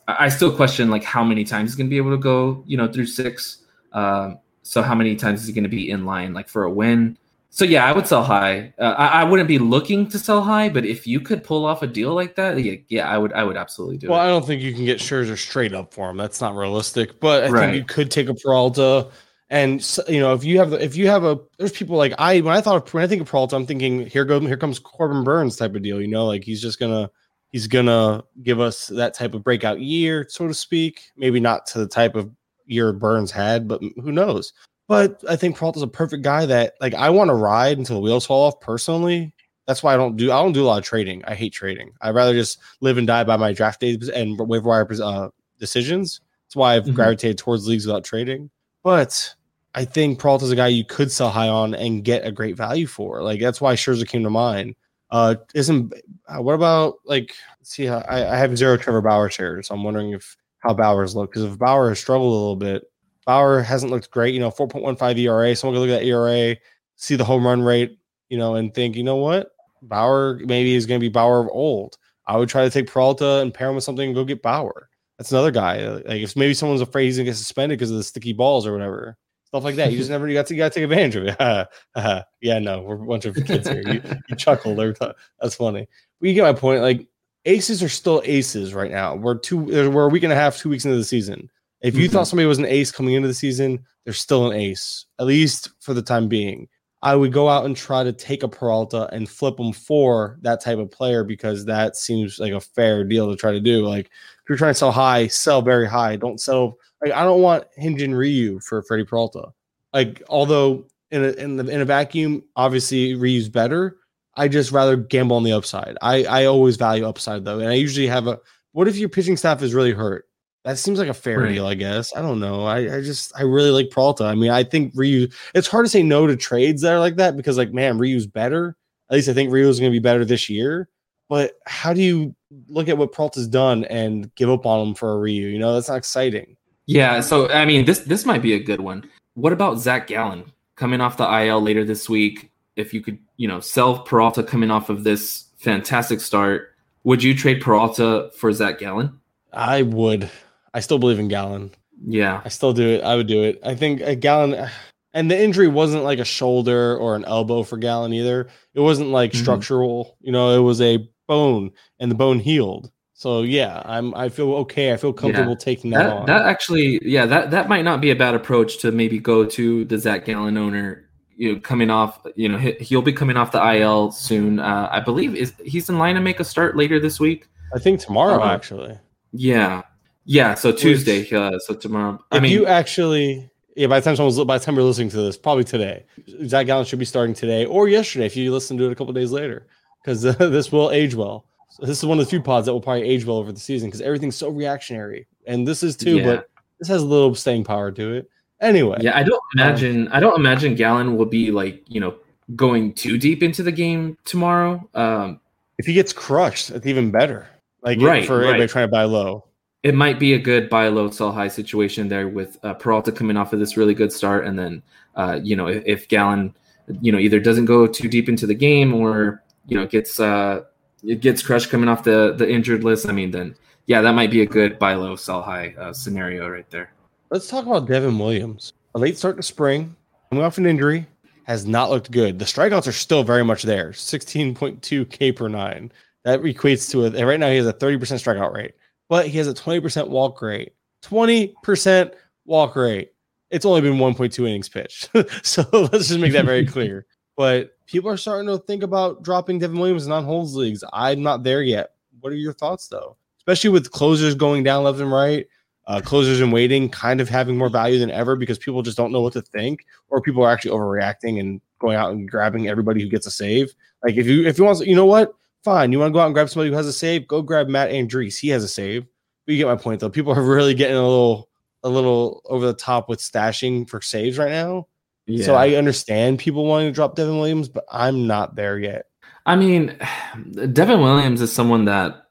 I, still question like how many times he's going to be able to go, you know, through six. Um, so how many times is he going to be in line, like for a win? So yeah, I would sell high. Uh, I, I, wouldn't be looking to sell high, but if you could pull off a deal like that, yeah, yeah I would. I would absolutely do well, it. Well, I don't think you can get Scherzer straight up for him. That's not realistic. But I right. think you could take a Peralta, and you know, if you have if you have a, there's people like I when I thought of, when I think of Peralta, I'm thinking here goes here comes Corbin Burnes type of deal. You know, like he's just gonna he's gonna give us that type of breakout year, so to speak. Maybe not to the type of year Burnes had, but who knows? But I think Peralta's a perfect guy that like I want to ride until the wheels fall off personally. That's why I don't do I don't do a lot of trading. I hate trading. I'd rather just live and die by my draft days and waiver wire uh, decisions. That's why I've mm-hmm. gravitated towards leagues without trading. But I think Peralta's a guy you could sell high on and get a great value for. Like that's why Scherzer came to mind. Uh, isn't uh, what about like see how I, I have zero Trevor Bauer shares, so I'm wondering if how Bauer's look because if Bauer has struggled a little bit, Bauer hasn't looked great. You know, 4.15 ERA. Someone can look at that ERA, see the home run rate, you know, and think, you know what, Bauer maybe is going to be Bauer of old. I would try to take Peralta and pair him with something and go get Bauer. That's another guy. Like if maybe someone's afraid he's gonna get suspended because of the sticky balls or whatever, stuff like that. You just never you got to you got to take advantage of it. yeah, no, we're a bunch of kids here. You, you chuckle every time. That's funny. But you get my point. Like aces are still aces right now. We're two. We're a week and a half, two weeks into the season. If you mm-hmm. thought somebody was an ace coming into the season, they're still an ace, at least for the time being. I would go out and try to take a Peralta and flip them for that type of player because that seems like a fair deal to try to do. Like if you're trying to sell high, sell very high. Don't sell like I don't want Hyun-Jin Ryu for Freddie Peralta. Like although in a in the in a vacuum, obviously Ryu's better. I just rather gamble on the upside. I I always value upside though, and I usually have a. What if your pitching staff is really hurt? That seems like a fair right. deal, I guess. I don't know. I, I just I really like Peralta. I mean, I think Ryu. It's hard to say no to trades that are like that because, like, man, Ryu's better. At least I think Ryu's going to be better this year. But how do you look at what Peralta's done and give up on him for a Ryu? You know, that's not exciting. Yeah. So I mean, this this might be a good one. What about Zach Gallen coming off the IL later this week? If you could, you know, sell Peralta coming off of this fantastic start, would you trade Peralta for Zach Gallen? I would. I still believe in Gallen. Yeah, I still do it. I would do it. I think a Gallen, and the injury wasn't like a shoulder or an elbow for Gallen either. It wasn't like mm-hmm. structural. You know, it was a bone, and the bone healed. So yeah, I'm. I feel okay. I feel comfortable yeah. taking that, that, on. That actually, yeah, that that might not be a bad approach to maybe go to the Zach Gallen owner. You know, coming off, you know, he, will be coming off the IL soon. Uh, I believe is he's in line to make a start later this week. I think tomorrow, uh, actually. Yeah, yeah, so Tuesday. Which, uh, so tomorrow. I mean, you actually, yeah. By the time someone's by the time you're listening to this, probably today. Zach Gallen should be starting today or yesterday if you listen to it a couple days later, because uh, this will age well. So this is one of the few pods that will probably age well over the season because everything's so reactionary, and this is too. Yeah. But this has a little staying power to it. Anyway, yeah, I don't imagine. Um, I don't imagine Gallen will be like you know going too deep into the game tomorrow. Um, if he gets crushed, it's even better. Like right, for right. everybody trying to buy low it might be a good buy low, sell high situation there with uh, Peralta coming off of this really good start, and then uh, you know if, if Gallen, you know either doesn't go too deep into the game or you know gets uh, it gets crushed coming off the the injured list. I mean, then yeah, that might be a good buy low, sell high uh, scenario right there. Let's talk about Devin Williams. A late start to spring, coming off an injury, has not looked good. The strikeouts are still very much there, sixteen point two K per nine. That equates to a right now he has a thirty percent strikeout rate but he has a 20% walk rate. 20% walk rate. It's only been 1.2 innings pitched. so let's just make that very clear. But people are starting to think about dropping Devin Williams in non holds leagues. I'm not there yet. What are your thoughts, though? Especially with closers going down left and right, uh, closers and waiting kind of having more value than ever because people just don't know what to think, or people are actually overreacting and going out and grabbing everybody who gets a save. Like if you if you want, you know what? fine. You want to go out and grab somebody who has a save? Go grab Matt Andriese. He has a save. But you get my point though. People are really getting a little a little over the top with stashing for saves right now. Yeah. So I understand people wanting to drop Devin Williams, but I'm not there yet. I mean, Devin Williams is someone that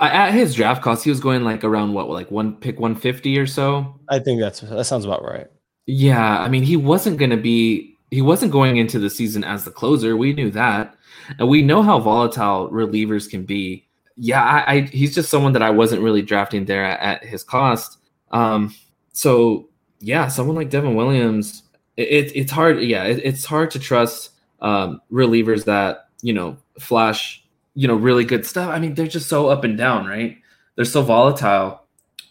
at his draft cost, he was going like around what, like one pick 150 or so. I think that's that sounds about right. Yeah, I mean, he wasn't going to be he wasn't going into the season as the closer. We knew that. And we know how volatile relievers can be. Yeah, I, I he's just someone that I wasn't really drafting there at, at his cost. Um, so yeah, someone like Devin Williams, it, it it's hard. Yeah, it, it's hard to trust um, relievers that you know flash you know really good stuff. I mean, they're just so up and down, right? They're so volatile,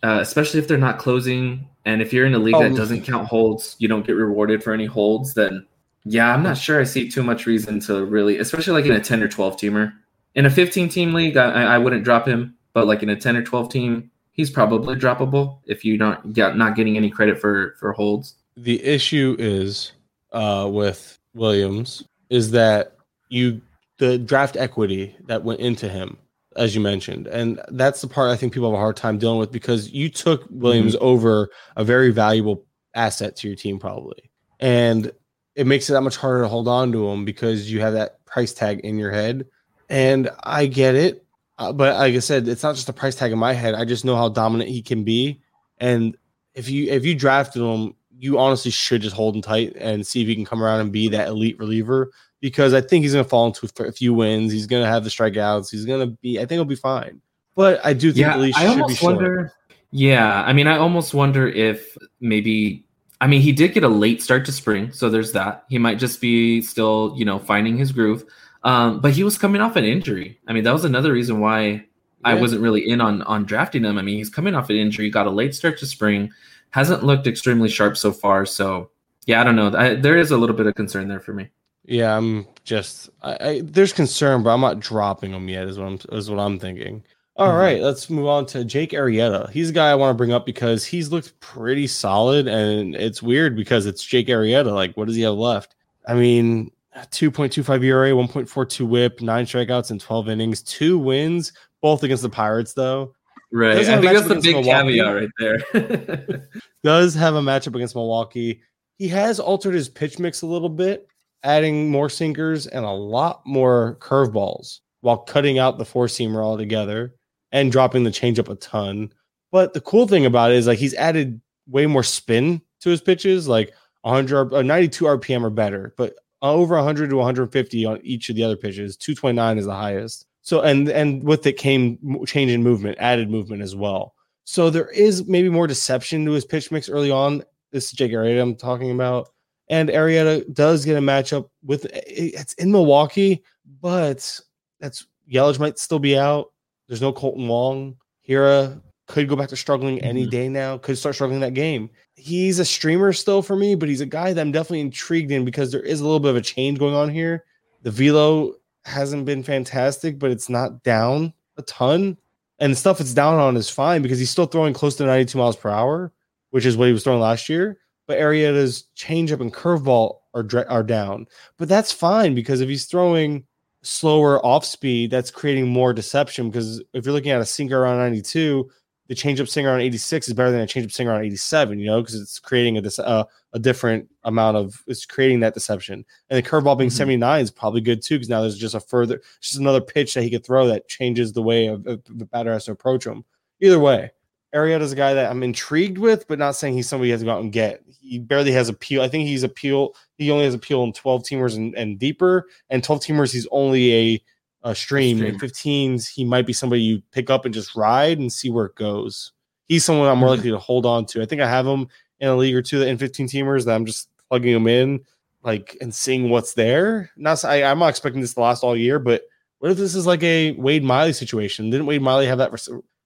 uh, especially if they're not closing. And if you're in a league that oh. doesn't count holds, you don't get rewarded for any holds. Then yeah, I'm not sure I see too much reason to really, especially like in a 10 or 12 teamer. In a 15 team league, I, I wouldn't drop him, but like in a 10 or 12 team, he's probably droppable if you're not get, not getting any credit for for holds. The issue is uh, with Williams is that you the draft equity that went into him, as you mentioned, and that's the part I think people have a hard time dealing with because you took Williams mm-hmm. over a very valuable asset to your team, probably, and it makes it that much harder to hold on to him because you have that price tag in your head. And I get it. Uh, but like I said, it's not just a price tag in my head. I just know how dominant he can be. And if you if you drafted him, you honestly should just hold him tight and see if he can come around and be that elite reliever. Because I think he's going to fall into a few wins. He's going to have the strikeouts. He's going to be. I think he'll be fine. But I do think yeah, I almost wonder. Yeah, I mean, I almost wonder if maybe. I mean, he did get a late start to spring, so there's that. He might just be still, you know, finding his groove. Um, but he was coming off an injury. I mean, that was another reason why I wasn't really in on on drafting him. I mean, he's coming off an injury, got a late start to spring, hasn't looked extremely sharp so far. So, yeah, I don't know. I, there is a little bit of concern there for me. Yeah, I'm just I, I there's concern, but I'm not dropping him yet. Is what I'm is what I'm thinking. All Mhm. right, let's move on to Jake Arrieta. He's a guy I want to bring up because he's looked pretty solid, and it's weird because it's Jake Arrieta. Like, what does he have left? I mean, 2.25 ERA, 1.42 WHIP, nine strikeouts in 12 innings, two wins, both against the Pirates though. Right. I think that's the big Milwaukee. caveat right there. does have a matchup against Milwaukee. He has altered his pitch mix a little bit, adding more sinkers and a lot more curveballs while cutting out the four seamer altogether and dropping the changeup a ton. But the cool thing about it is like he's added way more spin to his pitches, like 100 or uh, 92 RPM or better, but over 100 to 150 on each of the other pitches. 229 is the highest. So and and with it came change in movement, added movement as well. So there is maybe more deception to his pitch mix early on. This is Jake Arrieta I'm talking about. And Arrieta does get a matchup with it's in Milwaukee, but that's Yelich might still be out. There's no Kolten Wong. Hiura could go back to struggling any Mhm. day now, could start struggling that game. He's a streamer still for me, but he's a guy that I'm definitely intrigued in because there is a little bit of a change going on here. The velo hasn't been fantastic, but it's not down a ton and the stuff it's down on is fine because he's still throwing close to 92 miles per hour, which is what he was throwing last year. But Arrieta's changeup and curveball are are down, but that's fine because if he's throwing slower off speed, that's creating more deception. Because if you're looking at a sinker around 92, the changeup singer on 86 is better than a changeup singer on 87. You know, because it's creating a dis- uh, a different amount of it's creating that deception. And the curveball being Mhm. 79 is probably good too, because now there's just a further, just another pitch that he could throw that changes the way of, of the batter has to approach him. Either way, Arrieta's a guy that I'm intrigued with, but not saying he's somebody you have to go out and get. He barely has appeal. I think he's appeal. He only has appeal in 12 teamers and, and deeper, and 12 teamers he's only a, a stream. stream. And 15s he might be somebody you pick up and just ride and see where it goes. He's someone I'm more Mhm. likely to hold on to. I think I have him in a league or two that in 15 teamers that I'm just plugging him in, like and seeing what's there. Not I, I'm not expecting this to last all year, but what if this is like a Wade Miley situation? Didn't Wade Miley have that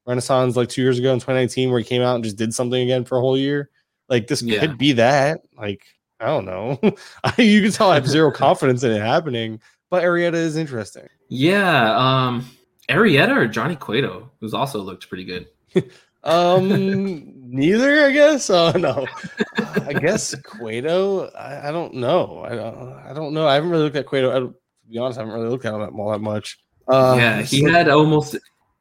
renaissance like two years ago in 2019 where he came out and just did something again for a whole year? Like this Yeah. could be that. Like I don't know. you can tell I have zero confidence in it happening, but Arrieta is interesting. Yeah. Um, Arrieta or Johnny Cueto, who's also looked pretty good. Um, neither, I guess. Oh no, I guess Cueto. I, I don't know. I don't. I don't know. I haven't really looked at Cueto. I, to be honest, I haven't really looked at him all that much. Uh, yeah, he so had almost.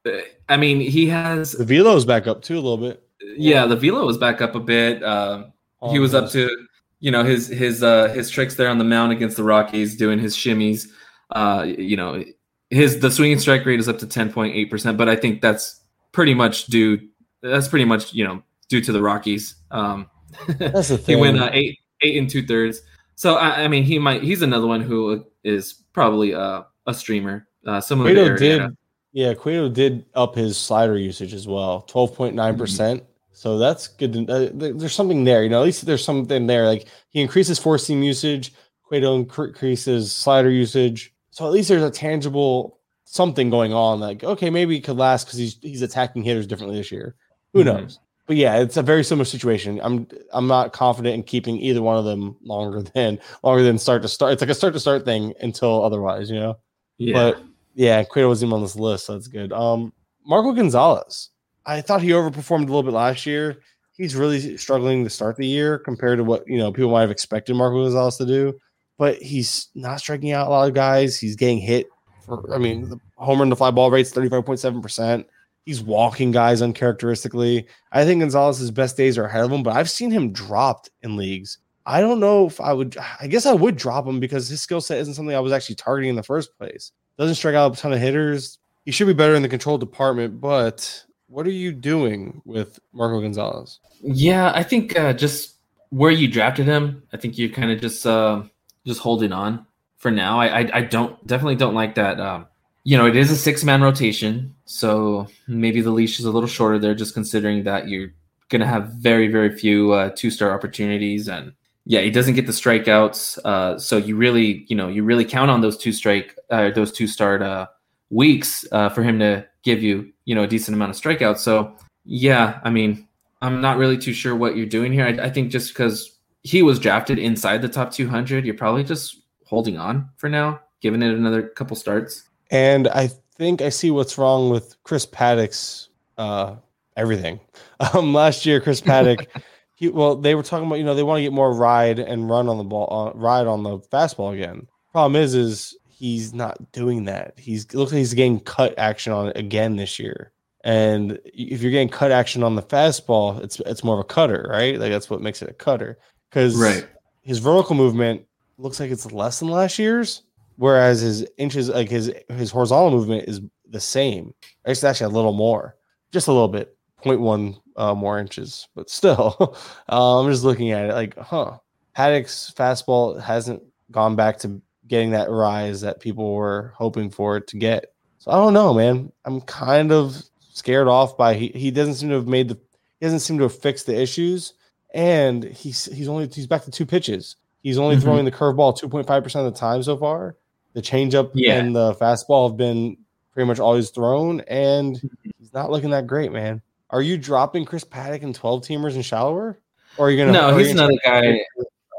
uh, I mean, he has. the velo's back up too a little bit. Yeah, the velo was back up a bit. Uh, he was up to, you know, his his uh, his tricks there on the mound against the Rockies, doing his shimmies. Uh, you know, his the swinging strike rate is up to ten point eight percent, but I think that's pretty much due. That's pretty much you know due to the Rockies. Um, That's the thing. he went uh, eight eight and two thirds. So I, I mean, he might he's another one who is probably uh, a streamer. Uh, similar Cueto to did. Yeah, Cueto did up his slider usage as well, twelve point nine percent. So that's good. To, uh, there's something there, you know. At least there's something there. Like he increases four seam usage, Cueto increases slider usage. So at least there's a tangible something going on. Like okay, maybe it could last because he's he's attacking hitters differently this year. Who Mhm. knows? But yeah, it's a very similar situation. I'm I'm not confident in keeping either one of them longer than longer than start to start. It's like a start to start thing until otherwise, you know. Yeah. But yeah, Cueto wasn't even on this list, so that's good. Um, Marco Gonzalez. I thought he overperformed a little bit last year. He's really struggling to start the year compared to what you know people might have expected Marco Gonzalez to do. But he's not striking out a lot of guys. He's getting hit for. I mean, the homer and the fly ball rate's thirty five point seven percent. He's walking guys uncharacteristically. I think Gonzalez's best days are ahead of him, but I've seen him dropped in leagues. I don't know if I would. I guess I would drop him because his skill set isn't something I was actually targeting in the first place. Doesn't strike out a ton of hitters. He should be better in the control department. But what are you doing with Marco Gonzalez? Yeah, I think uh, just where you drafted him, I think you're kind of just uh, just holding on for now. I, I I don't definitely don't like that um, you know, it is a six man rotation, so maybe the leash is a little shorter there, just considering that you're to have very, very few uh, two star opportunities. And yeah, he doesn't get the strikeouts. Uh, so you really, you know, you really count on those two strike, uh, those two start uh, weeks uh, for him to give you, you know, a decent amount of strikeouts. So yeah, I mean, I'm not really too sure what you're doing here. I, I think just because he was drafted inside the top 200, you're probably just holding on for now, giving it another couple starts. And I think I see what's wrong with Chris Paddack's uh, everything. Um, last year, Chris Paddack, he well, they were talking about you know they want to get more ride and run on the ball, uh, ride on the fastball again. Problem is, is he's not doing that. He's looks like he's getting cut action on it again this year. And if you're getting cut action on the fastball, it's it's more of a cutter, right? Like that's what makes it a cutter. Because Right. his vertical movement looks like it's less than last year's, whereas his inches, like his his horizontal movement, is the same. It's actually a little more, just a little bit, 0.1 uh, more inches, but still, uh, I'm just looking at it like, huh? Paddack's fastball hasn't gone back to getting that rise that people were hoping for it to get. So I don't know, man. I'm kind of scared off by he, he doesn't seem to have made the he doesn't seem to have fixed the issues, and he's he's only he's back to two pitches. He's only Mhm. throwing the curveball 2.5 percent of the time so far. The changeup Yeah. and the fastball have been pretty much all he's thrown, and he's not looking that great, man. Are you dropping Chris Paddack and 12 teamers and shallower? Or are you gonna No, he's another guy.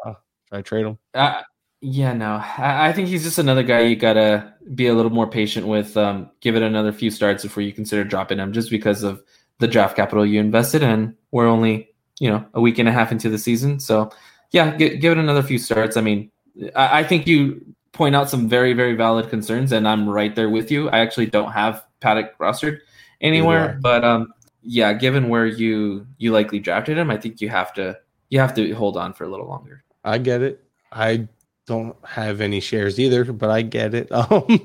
Try to trade him. Uh, yeah, no, I, I think he's just another guy you gotta be a little more patient with. Um, give it another few starts before you consider dropping him, just because of the draft capital you invested in. We're only, you know, a week and a half into the season, so yeah, gi- give it another few starts. I mean, I, I think you point out some very, very valid concerns, and I'm right there with you. I actually don't have Paddack rostered anywhere, Neither. but um, yeah, given where you you likely drafted him, I think you have to you have to hold on for a little longer. I get it. I don't have any shares either, but I get it. Um,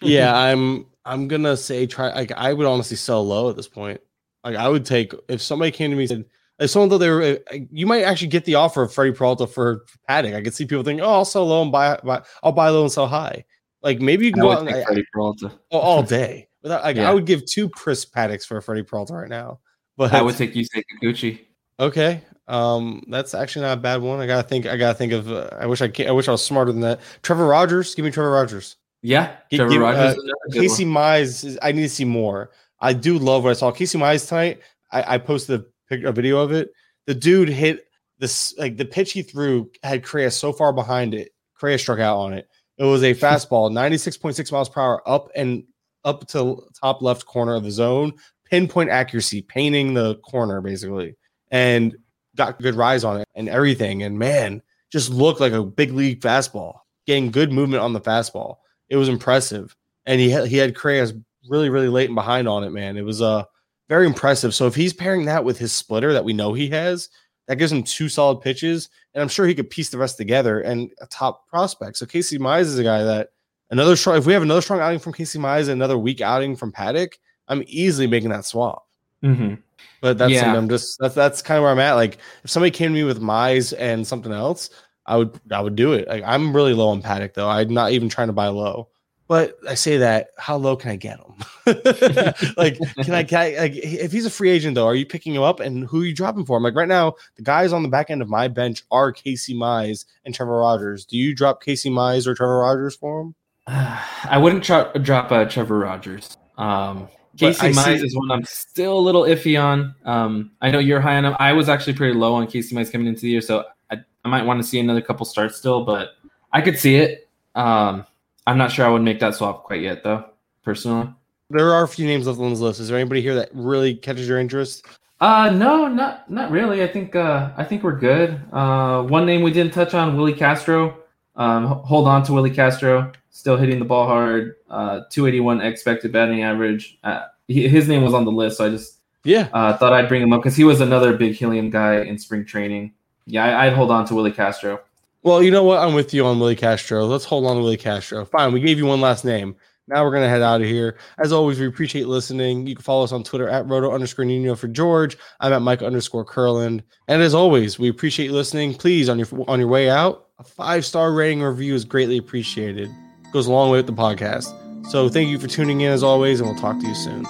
yeah, I'm. I'm gonna say try. Like, I would honestly sell low at this point. Like, I would take if somebody came to me and said, if someone thought they were, uh, you might actually get the offer of Freddie Peralta for Paddack. I could see people thinking, oh, I'll sell low and buy, buy I'll buy low and sell high. Like maybe you can I go out and, Freddie Peralta. all, all day. Without, like, Yeah. I would give two Chris Paddacks for a Freddie Peralta right now. But I would take Yusei Kikuchi. Okay. Um, that's actually not a bad one. I gotta think. I gotta think of. Uh, I wish I. Can, I wish I was smarter than that. Trevor Rogers. Give me Trevor Rogers. Yeah, Trevor give- Rogers. uh, is another good Casey. Mize. Is, I need to see more. I do love what I saw. Casey Mize tonight. I, I posted a, a video of it. The dude hit this like the pitch he threw had Correa so far behind it. Correa struck out on it. It was a fastball, ninety six point six miles per hour, up and up to top left corner of the zone, pinpoint accuracy, painting the corner basically, and got good rise on it and everything. And man, just looked like a big league fastball, getting good movement on the fastball. It was impressive, and he had, he had Correa really really late and behind on it. Man, it was uh very impressive. So if he's pairing that with his splitter that we know he has, that gives him two solid pitches, and I'm sure he could piece the rest together and a top prospect. So Casey Mize is a guy that another strong. If we have another strong outing from Casey Mize, and another weak outing from Paddack, I'm easily making that swap. Mhm. But that's Yeah. I'm just that's that's kind of where I'm at. Like if somebody came to me with Mize and something else, I would I would do it. Like I'm really low on Paddack though. I'm not even trying to buy low. But I say that, how low can I get him? like, can I, can I like if he's a free agent though, are you picking him up and who are you dropping for him? Like right now, the guys on the back end of my bench are Casey Mize and Trevor Rogers. Do you drop Casey Mize or Trevor Rogers for him? I wouldn't tro- drop uh, Trevor Rogers. Um, Casey I see- Mize is one I'm still a little iffy on. Um, I know you're high on him. I was actually pretty low on Casey Mize coming into the year, so I, I might want to see another couple starts still, but I could see it. Um, I'm not sure I would make that swap quite yet, though. Personally, There are a few names left on this list. Is there anybody here that really catches your interest? uh, no, not not really. I think uh, I think we're good. Uh, one name we didn't touch on, Willie Castro. Um, hold on to Willie Castro. Still hitting the ball hard. Uh, 281 expected batting average. Uh, he, his name was on the list, so I just Yeah. uh, thought I'd bring him up because he was another big helium guy in spring training. Yeah, I, I'd hold on to Willie Castro. Well, you know what? I'm with you on Willie Castro. Let's hold on to Willie Castro. Fine. We gave you one last name. Now we're gonna head out of here. As always, we appreciate listening. You can follow us on Twitter at Roto underscore Nino for George. I'm at Mike underscore Curlin. And as always, we appreciate you listening. Please, on your on your way out, a five star rating review is greatly appreciated. Goes a long way with the podcast. So thank you for tuning in as always, and we'll talk to you soon.